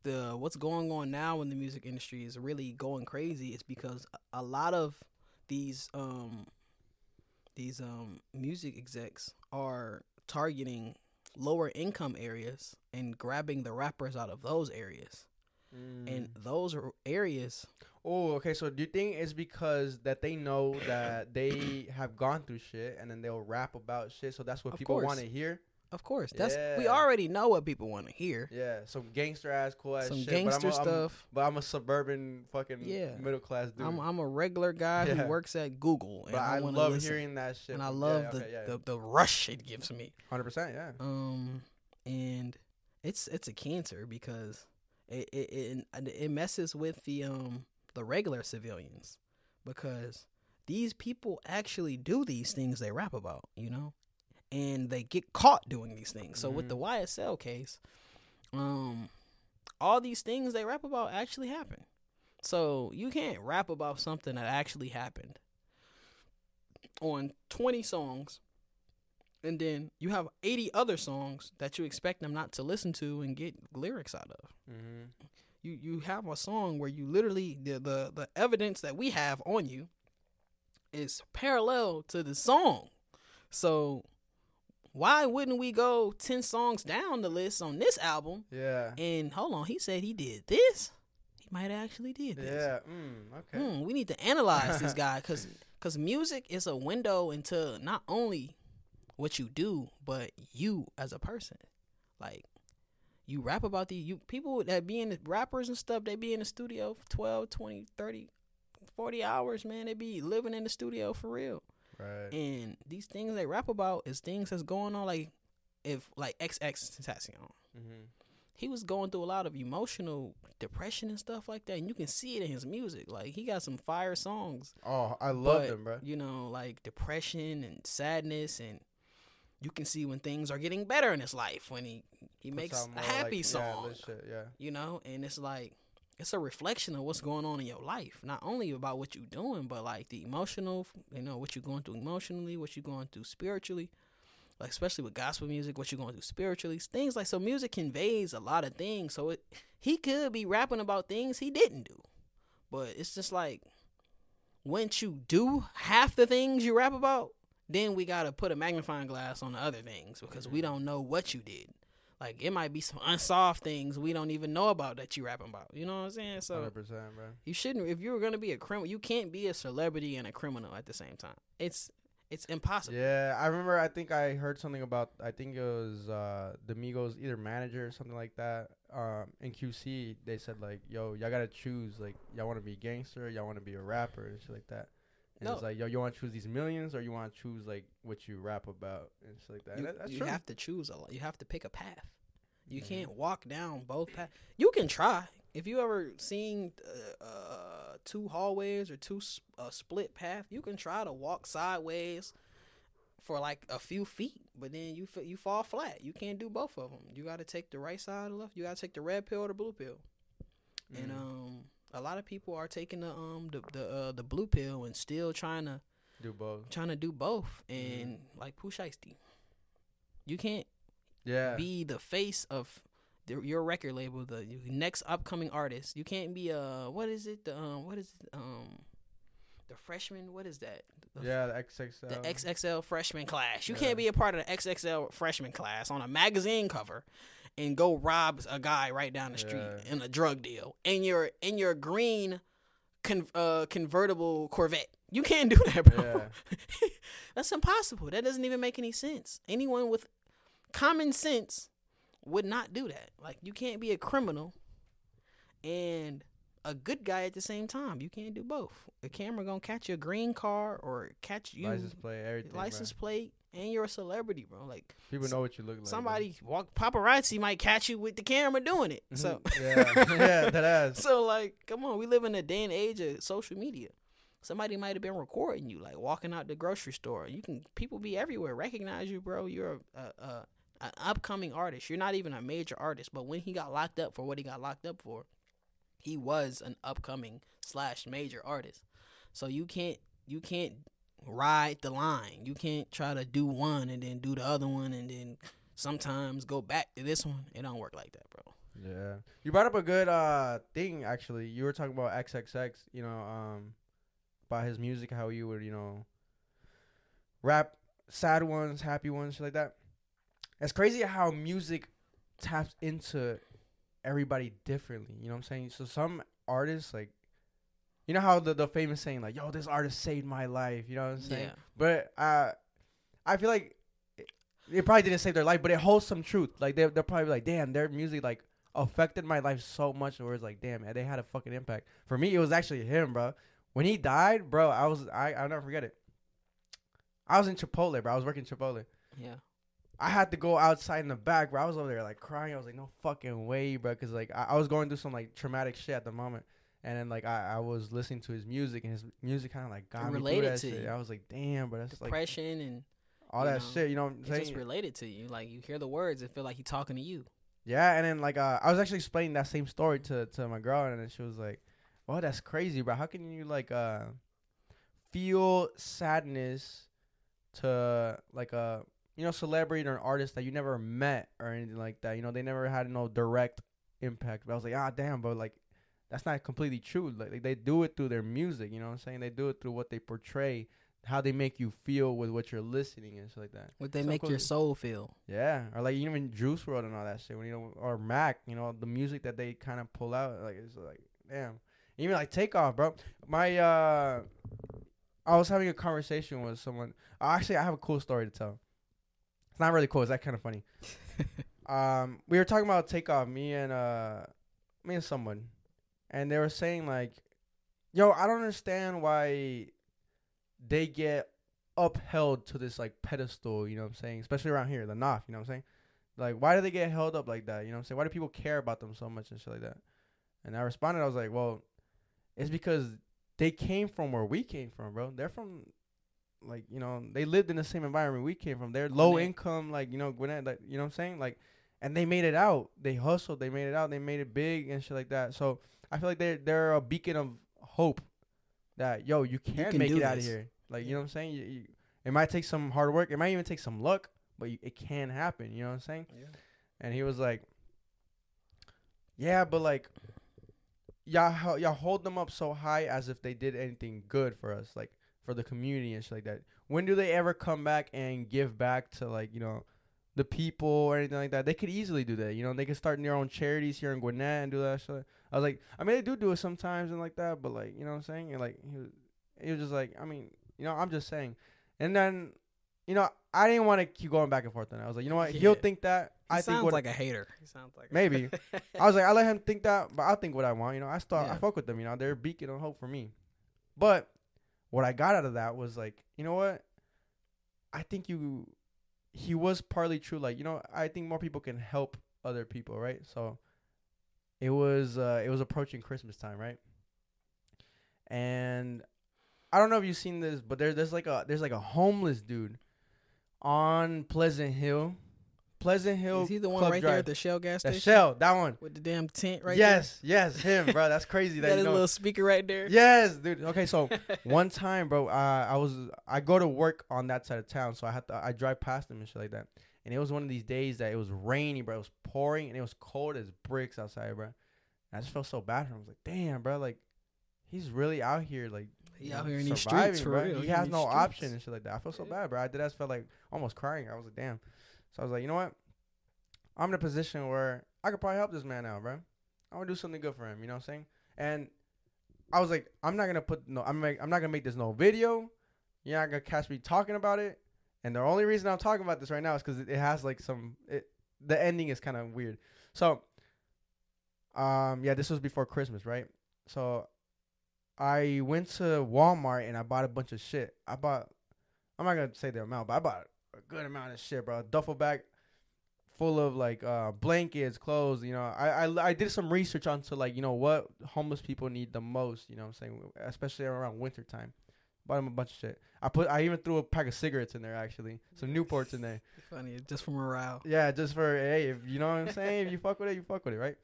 the what's going on now in the music industry is really going crazy is because a- a lot of these um these um music execs are targeting lower income areas and grabbing the rappers out of those areas. And those are areas Oh, okay. So do you think it's because that they know that they have gone through shit, and then they'll rap about shit, so that's what Of people want to hear? of course that's we already know what people want to hear. Yeah, some gangster ass, cool ass Some shit. gangster but I'm a, I'm- stuff. but I'm a suburban fucking Yeah. middle class dude. I'm I'm a regular guy Yeah. who works at Google, and but I, I, love listen. hearing that shit. and I love yeah, the, okay, yeah. the the rush it gives me. hundred percent. Yeah. Um, and it's it's a cancer because it it it, it messes with the um the regular civilians because these people actually do these things they rap about, you know, and they get caught doing these things. So with the YSL case, um, all these things they rap about actually happen. So you can't rap about something that actually happened on 20 songs and then you have 80 other songs that you expect them not to listen to and get lyrics out of. Mm-hmm. You you have a song where you literally the the, the evidence that we have on you is parallel to the song. So why wouldn't we go ten songs down the list on this album? Yeah. And hold on, he said he did this. He might have actually did this. Yeah. Mm, okay. Hmm, we need to analyze this guy because because music is a window into not only what you do but you as a person. Like you rap about the you people that be in the rappers and stuff. They be in the studio for 12, 20, 30, 40 hours. Man, they be living in the studio for real. Right. And these things they rap about is things that's going on. Like if like XX Tentacion, Mm-hmm. he was going through a lot of emotional depression and stuff like that, and you can see it in his music. Like he got some fire songs, Oh, I love but them, bro. you know, like depression and sadness, and you can see when things are getting better in his life when he he Puts makes a happy like, song, Yeah, shit, yeah. you know, and it's like it's a reflection of what's going on in your life, not only about what you're doing, but like the emotional, you know, what you're going through emotionally, what you're going through spiritually. Like especially with gospel music, what you're going through spiritually, things like so. Music conveys a lot of things. So it, he could be rapping about things he didn't do, but it's just like once you do half the things you rap about, then we gotta put a magnifying glass on the other things because we don't know what you did. Like it might be some unsolved things we don't even know about that you rapping about. You know what I'm saying? So Hundred percent, bro. you shouldn't. If you were gonna be a criminal, you can't be a celebrity and a criminal at the same time. It's it's impossible. Yeah, I remember. I think I heard something about. I think it was uh, the Migos either manager or something like that. Um, in QC, they said like, "Yo, y'all gotta choose. Like, y'all want to be a gangster, y'all want to be a rapper, and shit like that." And it's No. like, "Yo, you want to choose these millions, or you want to choose like what you rap about and shit like that." You, That- that's you true. have to choose a lot. You have to pick a path. You Mhm. can't walk down both paths. You can try. If you ever seen uh, uh, two hallways or two uh, split path, you can try to walk sideways for like a few feet, but then you fa- you fall flat. You can't do both of them. You got to take the right side or left. You got to take the red pill or the blue pill. And Mhm. um, a lot of people are taking the um the the uh, the blue pill and still trying to do both. trying to do both. And like Pooh Shiesty, you can't Yeah. be the face of the, your record label, the next upcoming artist. You can't be a what is it? The um what is it? Um the freshman, what is that? The, yeah, the XXL. the XXL freshman class. You Yeah. can't be a part of the XXL freshman class on a magazine cover and go rob a guy right down the street Yeah. in a drug deal in your in your green con- uh, convertible Corvette. You can't do that, bro. Yeah. That's impossible. That doesn't even make any sense. Anyone with common sense would not do that. Like you can't be a criminal and a good guy at the same time. You can't do both. The camera gonna catch your green car or catch you license plate, everything. bro. license plate, and you're a celebrity, bro. Like People know what you look like. bro. somebody walk paparazzi might catch you with the camera doing it. So Mhm. yeah, yeah, that ass. so like, come on, we live in a day and age of social media. Somebody might have been recording you, like walking out the grocery store. You can people be everywhere, recognize you, bro. You're a, a, a an upcoming artist. You're not even a major artist, but when he got locked up for what he got locked up for, he was an upcoming slash major artist. So you can't you can't ride the line. You can't try to do one and then do the other one and then sometimes go back to this one. It don't work like that, bro. Yeah. You brought up a good uh thing actually. You were talking about XXX, you know, um about his music, how you would, you know, rap sad ones, happy ones, shit like that. It's crazy how music taps into everybody differently, you know what I'm saying? So some artists like you know how the the famous saying like, "Yo, this artist saved my life," you know what I'm saying? Yeah. But uh, I feel like it, it probably didn't save their life, but it holds some truth. Like they're, they're probably like, damn, their music like affected my life so much, where it's like, damn, they had a fucking impact. For me, it was actually him, bro. When he died, bro, I was I I'll never forget it. I was in Chipotle, bro. I was working Chipotle. Yeah. I had to go outside in the back, bro. I was over there like crying. I was like, no fucking way, bro, because like I, I was going through some like traumatic shit at the moment. And then like I, I was listening to his music, and his music kind of like got me through related that to shit. you. I was like, damn, but that's like Depression and all that know, shit. You know what I'm it's saying? just related to you. Like you hear the words and feel like he's talking to you. yeah, and then like uh, I was actually explaining that same story to to my girl, and then she was like, "Well, that's crazy, bro. How can you like uh feel sadness to like a you know celebrity or an artist that you never met or anything like that? You know, they never had no direct impact." But I was like, "Ah, damn, but like." That's not completely true. Like they do it through their music, you know what I'm saying? They do it through what they portray, how they make you feel with what you're listening and shit like that. What they So make your soul feel. Yeah, or like even Juice WRLD and all that shit. When you know, or Mac, you know, the music that they kind of pull out, like it's like, damn. Even like Takeoff, bro. My, uh, I was having a conversation with someone. uh, Actually, I have a cool story to tell. It's not really cool. It's that kind of funny. um, we were talking about Takeoff, me and uh, me and someone, and they were saying like, "Yo, I don't understand why they get upheld to this like pedestal, you know what I'm saying? Especially around here, the Nawf, you know what I'm saying? Like, why do they get held up like that? You know what I'm saying? Why do people care about them so much and shit like that? And I responded, I was like, well, it's because they came from where we came from, bro. They're from, like, you know, they lived in the same environment we came from. They're low income, like, you know, Gwinnett, like, you know what I'm saying? Like, and they made it out. They hustled. They made it out. They made it big and shit like that. So I feel like they're they're a beacon of hope that yo, you can, can make it out of here. Like you know what I'm saying? You, you, it might take some hard work. It might even take some luck, but you, it can happen. You know what I'm saying? Yeah. And he was like, "Yeah, but like, y'all y'all hold them up so high as if they did anything good for us, like for the community and shit like that. When do they ever come back and give back to like you know?" The people or anything like that, they could easily do that. You know, they could start their own charities here in Gwinnett and do that shit. I was like, I mean, they do do it sometimes and like that, but like, you know what I'm saying? And like, he was, he was just like, I mean, you know, I'm just saying. And then, you know, I didn't want to keep going back and forth it. I was like, you know what? He'll think that. He I sounds think what like a hater. He sounds like Maybe. I was like, I let him think that, but I think what I want. You know, I start, I fuck with them. You know, they're a beacon of hope for me. But what I got out of that was like, you know what? I think you, he was partly true. Like, you know, I think more people can help other people, right? So, it was, uh, it was approaching Christmas time, right? And I don't know if you've seen this, but there's there's like a there's like a homeless dude on Pleasant Hill, Pleasant Hill. Is he the one Club right Drive. there at the Shell gas The station? Shell, that one. With the damn tent right yes, yes, him, bro. That's crazy. there? that his little speaker right there. Yes, dude. Okay, so one time, bro, uh, I was I go to work on that side of town, so I had to I drive past him and shit like that. And it was one of these days that it was rainy, bro. It was pouring and it was cold as bricks outside, bro. And I just felt so bad for him. I was like, damn, bro, like he's really out here, like He out here in these surviving, streets bro. real. He in has no streets. option and shit like that. I felt so bad, bro. I did. That, I felt like almost crying. I was like, damn. So I was like, you know what? I'm in a position where I could probably help this man out, bro. I'm gonna do something good for him. You know what I'm saying? And I was like, I'm not gonna put no. I'm make, I'm not gonna make this no video. You're not gonna catch me talking about it. And the only reason I'm talking about this right now is because it, has like some. It, the ending is kind of weird. So, um, yeah, this was before Christmas, right? So, I went to Walmart and I bought a bunch of shit. I bought. I'm not gonna say the amount, but I bought a good amount of shit, bro. A duffel bag full of like uh blankets, clothes. You know, I, I I did some research onto like you know what homeless people need the most. You know, I'm saying especially around winter time. Bought them a bunch of shit. I put I even threw a pack of cigarettes in there actually, some Newports in there. Funny, just for morale. Yeah, just for hey, if you know what I'm saying, if you fuck with it, you fuck with it, right?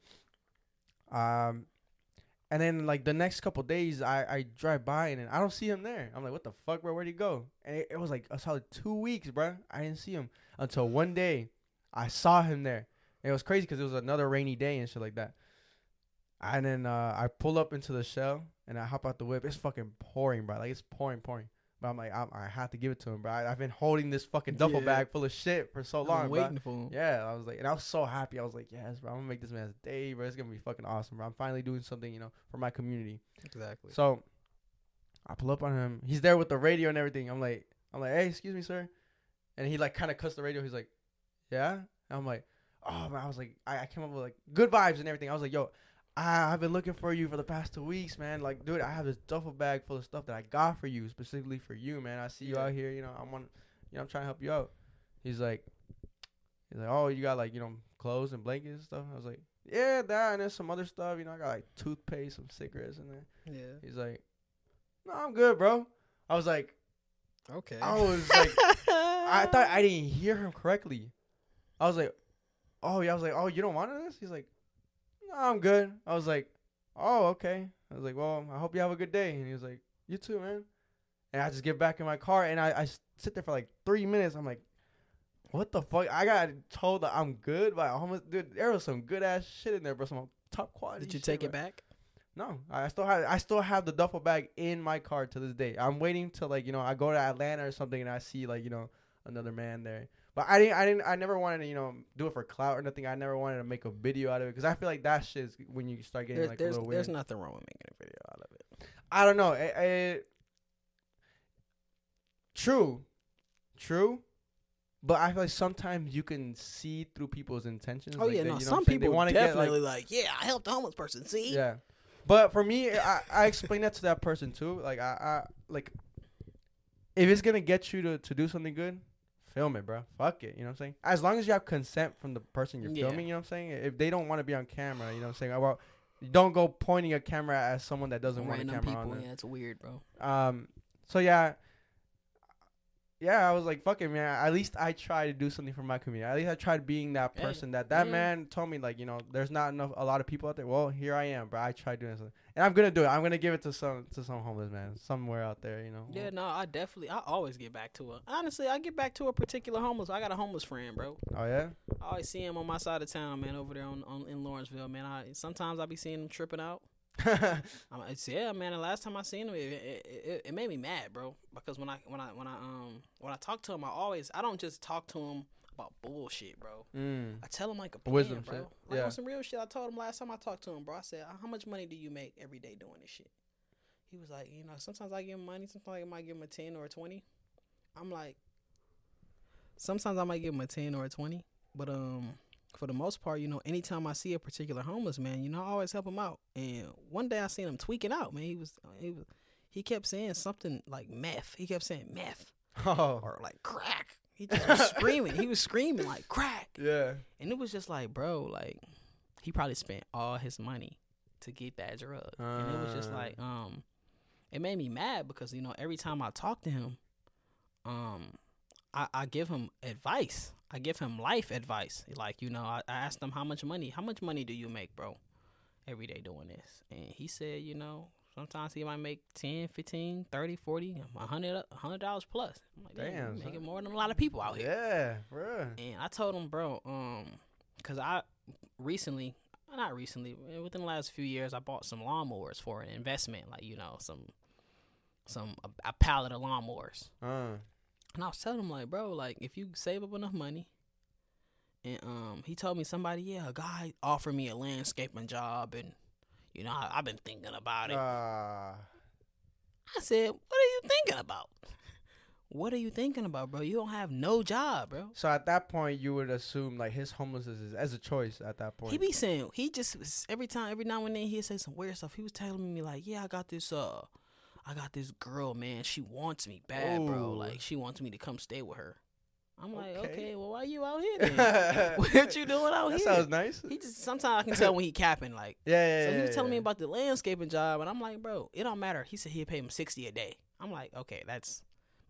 Um, and then like the next couple days, I I drive by and I don't see him there. I'm like, what the fuck, bro? Where'd he go? And it, it was like a solid two weeks, bro. I didn't see him until one day, I saw him there. And it was crazy because it was another rainy day and shit like that. And then uh, I pull up into the shell and I hop out the whip. It's fucking pouring, bro. Like it's pouring, pouring. But I'm like, I'm, I have to give it to him, bro. I, I've been holding this fucking duffel Yeah. bag full of shit for so I'm long, bro. for him. Yeah, I was like, and I was so happy. I was like, yes, bro, I'm gonna make this man's day, bro. It's gonna be fucking awesome, bro. I'm finally doing something, you know, for my community. Exactly. So I pull up on him. He's there with the radio and everything. I'm like, I'm like, hey, excuse me, sir. And he like kind of cuts the radio. He's like, yeah. And I'm like, oh man. I was like, I, I came up with like good vibes and everything. I was like, yo, I, I've been looking for you for the past two weeks, man. Like, dude, I have this duffel bag full of stuff that I got for you specifically for you, man. I see you Yeah. out here. You know, I'm on. You know, I'm trying to help you out. He's like, he's like, oh, you got like you know clothes and blankets and stuff. I was like, yeah, that and there's some other stuff. You know, I got like toothpaste, some cigarettes in there. yeah. He's like, no, I'm good, bro. I was like, Okay. I was like, I thought I didn't hear him correctly. I was like, oh yeah. I was like, oh, you don't want this? He's like, no, I'm good. I was like, oh okay. I was like, well, I hope you have a good day. And he was like, you too, man. And I just get back in my car and I, I sit there for like three minutes. I'm like, what the fuck? I got told that I'm good by a homeless dude. There was some good ass shit in there, bro. Some top quality. Did you shit, take it bro. back? No, I still have I still have the duffel bag in my car to this day. I'm waiting till like you know I go to Atlanta or something and I see like you know another man there. But I didn't I didn't I never wanted to you know do it for clout or nothing. I never wanted to make a video out of it because I feel like that shit is when you start getting There's, like a there's, little weird. there's nothing wrong with making a video out of it. I don't know. It, it, true, true. But I feel like sometimes you can see through people's intentions. Oh like, yeah, they- no. you know Some I'm saying? They people wanna get, like, definitely like, yeah, I helped a homeless person. See, Yeah. But for me, I, I explain that to that person too. Like I, I like if it's gonna get you to, to do something good, film it, bro. Fuck it. You know what I'm saying? As long as you have consent from the person you're Yeah. filming, you know what I'm saying? If they don't want to be on camera, you know what I'm saying? Well, don't go pointing a camera at someone that doesn't want a random camera people. on Yeah, it's weird, bro. Um so yeah. Yeah, I was like, fuck it, man. At least I try to do something for my community. At least I tried being that person that that yeah. man told me, like, you know, there's not enough, a lot of people out there. Well, here I am, bro. I tried doing something, and I'm gonna do it. I'm gonna give it to some to some homeless man somewhere out there, you know. Yeah, no, I definitely, I always get back to it. Honestly, I get back to a particular homeless. I got a homeless friend, bro. Oh yeah. I always see him on my side of town, man, over there on, on in Lawrenceville, man. I sometimes I be seeing him tripping out. I'm, it's, yeah, man. The last time I seen him, it, it, it, it made me mad, bro. Because when I when I when I um when I talk to him, I always I don't just talk to him about bullshit, bro. mm. I tell him like a plan, Wisdom bro. shit. Like Yeah. on some real shit. I told him last time I talked to him, bro. I said, "How much money do you make every day doing this shit?" He was like, "You know, sometimes I give him money. Sometimes I might give him a ten or a 20 I'm like, sometimes I might give him a ten or a twenty, but um, for the most part, you know, anytime I see a particular homeless man, you know, I always help him out. And one day I seen him tweaking out, man. He was he was he kept saying something like meth. He kept saying meth Oh. or like crack. He just was screaming. He was screaming like crack. Yeah. And it was just like, bro, like he probably spent all his money to get that drug. and it was just Uh. like, um, it made me mad because, you know, every time I talk to him, um, I, I give him advice. I give him life advice. Like, you know, I, I asked him how much money, how much money do you make, bro, every day doing this? And he said, you know, sometimes he might make 10, 15, 30, 40, 100 $100 plus. I'm like, damn, Damn, making more than a lot of people out here. Yeah, bro. And I told him, bro, um, cause I recently, not recently, eh, within the last few years, I bought some lawnmowers for an investment, like you know, some, some a, a pallet of lawnmowers. Uh. And I was telling him, like, bro, like if you save up enough money, and um, he told me somebody, yeah, a guy offered me a landscaping job, and you know, I, I've been thinking about it. Ah. I said, what are you thinking about? What are you thinking about, bro? You don't have no job, bro. So at that point, you would assume like his homelessness is as a choice at that point. He be saying he just was- every time, every now and then he'd say some weird stuff. He was telling me like, "Yeah, I got this. Uh, I got this girl, man. She wants me bad, bro. Like she wants me to come stay with her." I'm like, Okay. "Okay, well, why you out here then? what you doing out that here?" That sounds nice. He just sometimes I can tell when he capping. Like, Yeah, yeah, so yeah. he was telling me about the landscaping job, and I'm like, "Bro, it don't matter." He said he'd pay him sixty a day. I'm like, "Okay, that's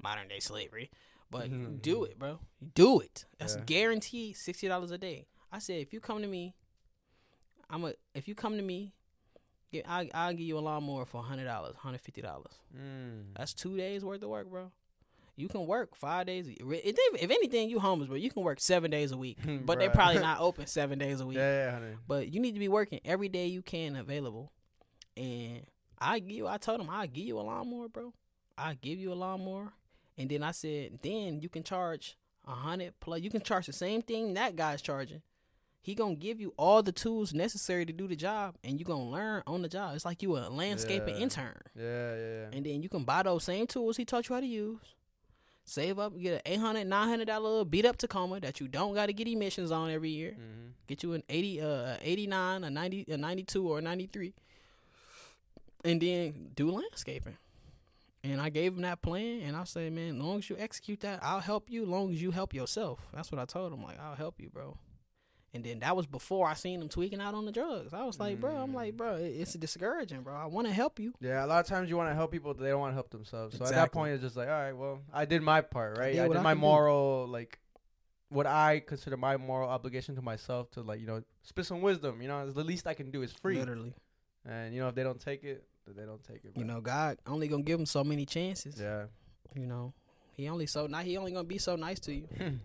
modern day slavery." But Mhm, do it, bro. Do it. That's Yeah. guaranteed sixty dollars a day. I said if you come to me, I'm a. If you come to me, I I'll give you a lawnmower for hundred dollars, hundred fifty dollars. Mm. That's two days worth of work, bro. You can work five days. If, anything, you homeless, bro. You can work seven days a week, but they Bruh. probably not open seven days a week. Yeah, honey. But you need to be working every day you can available. And I give you I told him I'll give you a lawnmower, bro. I give you a lawnmower. And then I said, then you can charge a hundred plus you can charge the same thing that guy's charging. He gonna give you all the tools necessary to do the job and you gonna learn on the job. It's like you a landscaping Yeah. intern. Yeah, yeah, yeah. And then you can buy those same tools he taught you how to use. Save up, get an 800 900 dollar beat up Tacoma that you don't got to get emissions on every year. Mm-hmm. Get you an 80 uh 89, a 90, a 92 or a 93. And then do landscaping. And I gave him that plan and I said, man, as long as you execute that, I'll help you. As long as you help yourself. That's what I told him. Like, I'll help you, bro. And then that was before I seen him tweaking out on the drugs. I was like, bro, I'm like, bro, it's discouraging, bro. I want to help you. Yeah, a lot of times you want to help people, but they don't want to help themselves. So at that point, it's just like, all right, well, I did my part, right? did I did I my do. moral, like, what I consider my moral obligation to myself to, like, you know, spit some wisdom. You know, it's the least I can do is free. Literally. And you know, if they don't take it, then they don't take it. You know, God only gonna give him so many chances. Yeah. You know, he only so now he only gonna be so nice to you.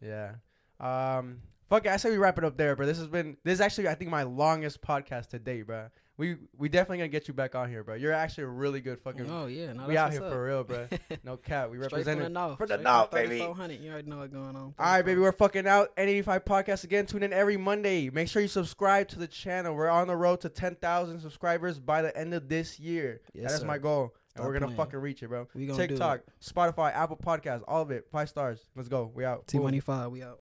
yeah. Um. Fuck it. I say we wrap it up there, bro. This has been this is actually I think my longest podcast to date, bro. we we definitely gonna get you back on here, bro. You're actually a really good fucking. Oh yeah, no, we out here up. for real, bro. No cap. We Straight from represent the it. north. for the Straight north, baby. 3400. You already know what's going on. All right, baby, we're fucking out. N85 podcast again. Tune in every Monday. Make sure you subscribe to the channel. We're on the road to 10,000 subscribers by the end of this year. Yes, That's sir. my goal, and Stop we're gonna playing. fucking reach it, bro. We gonna do TikTok, Spotify, Apple Podcasts, all of it. Five stars. Let's go. We out. T Boom. twenty five. We out.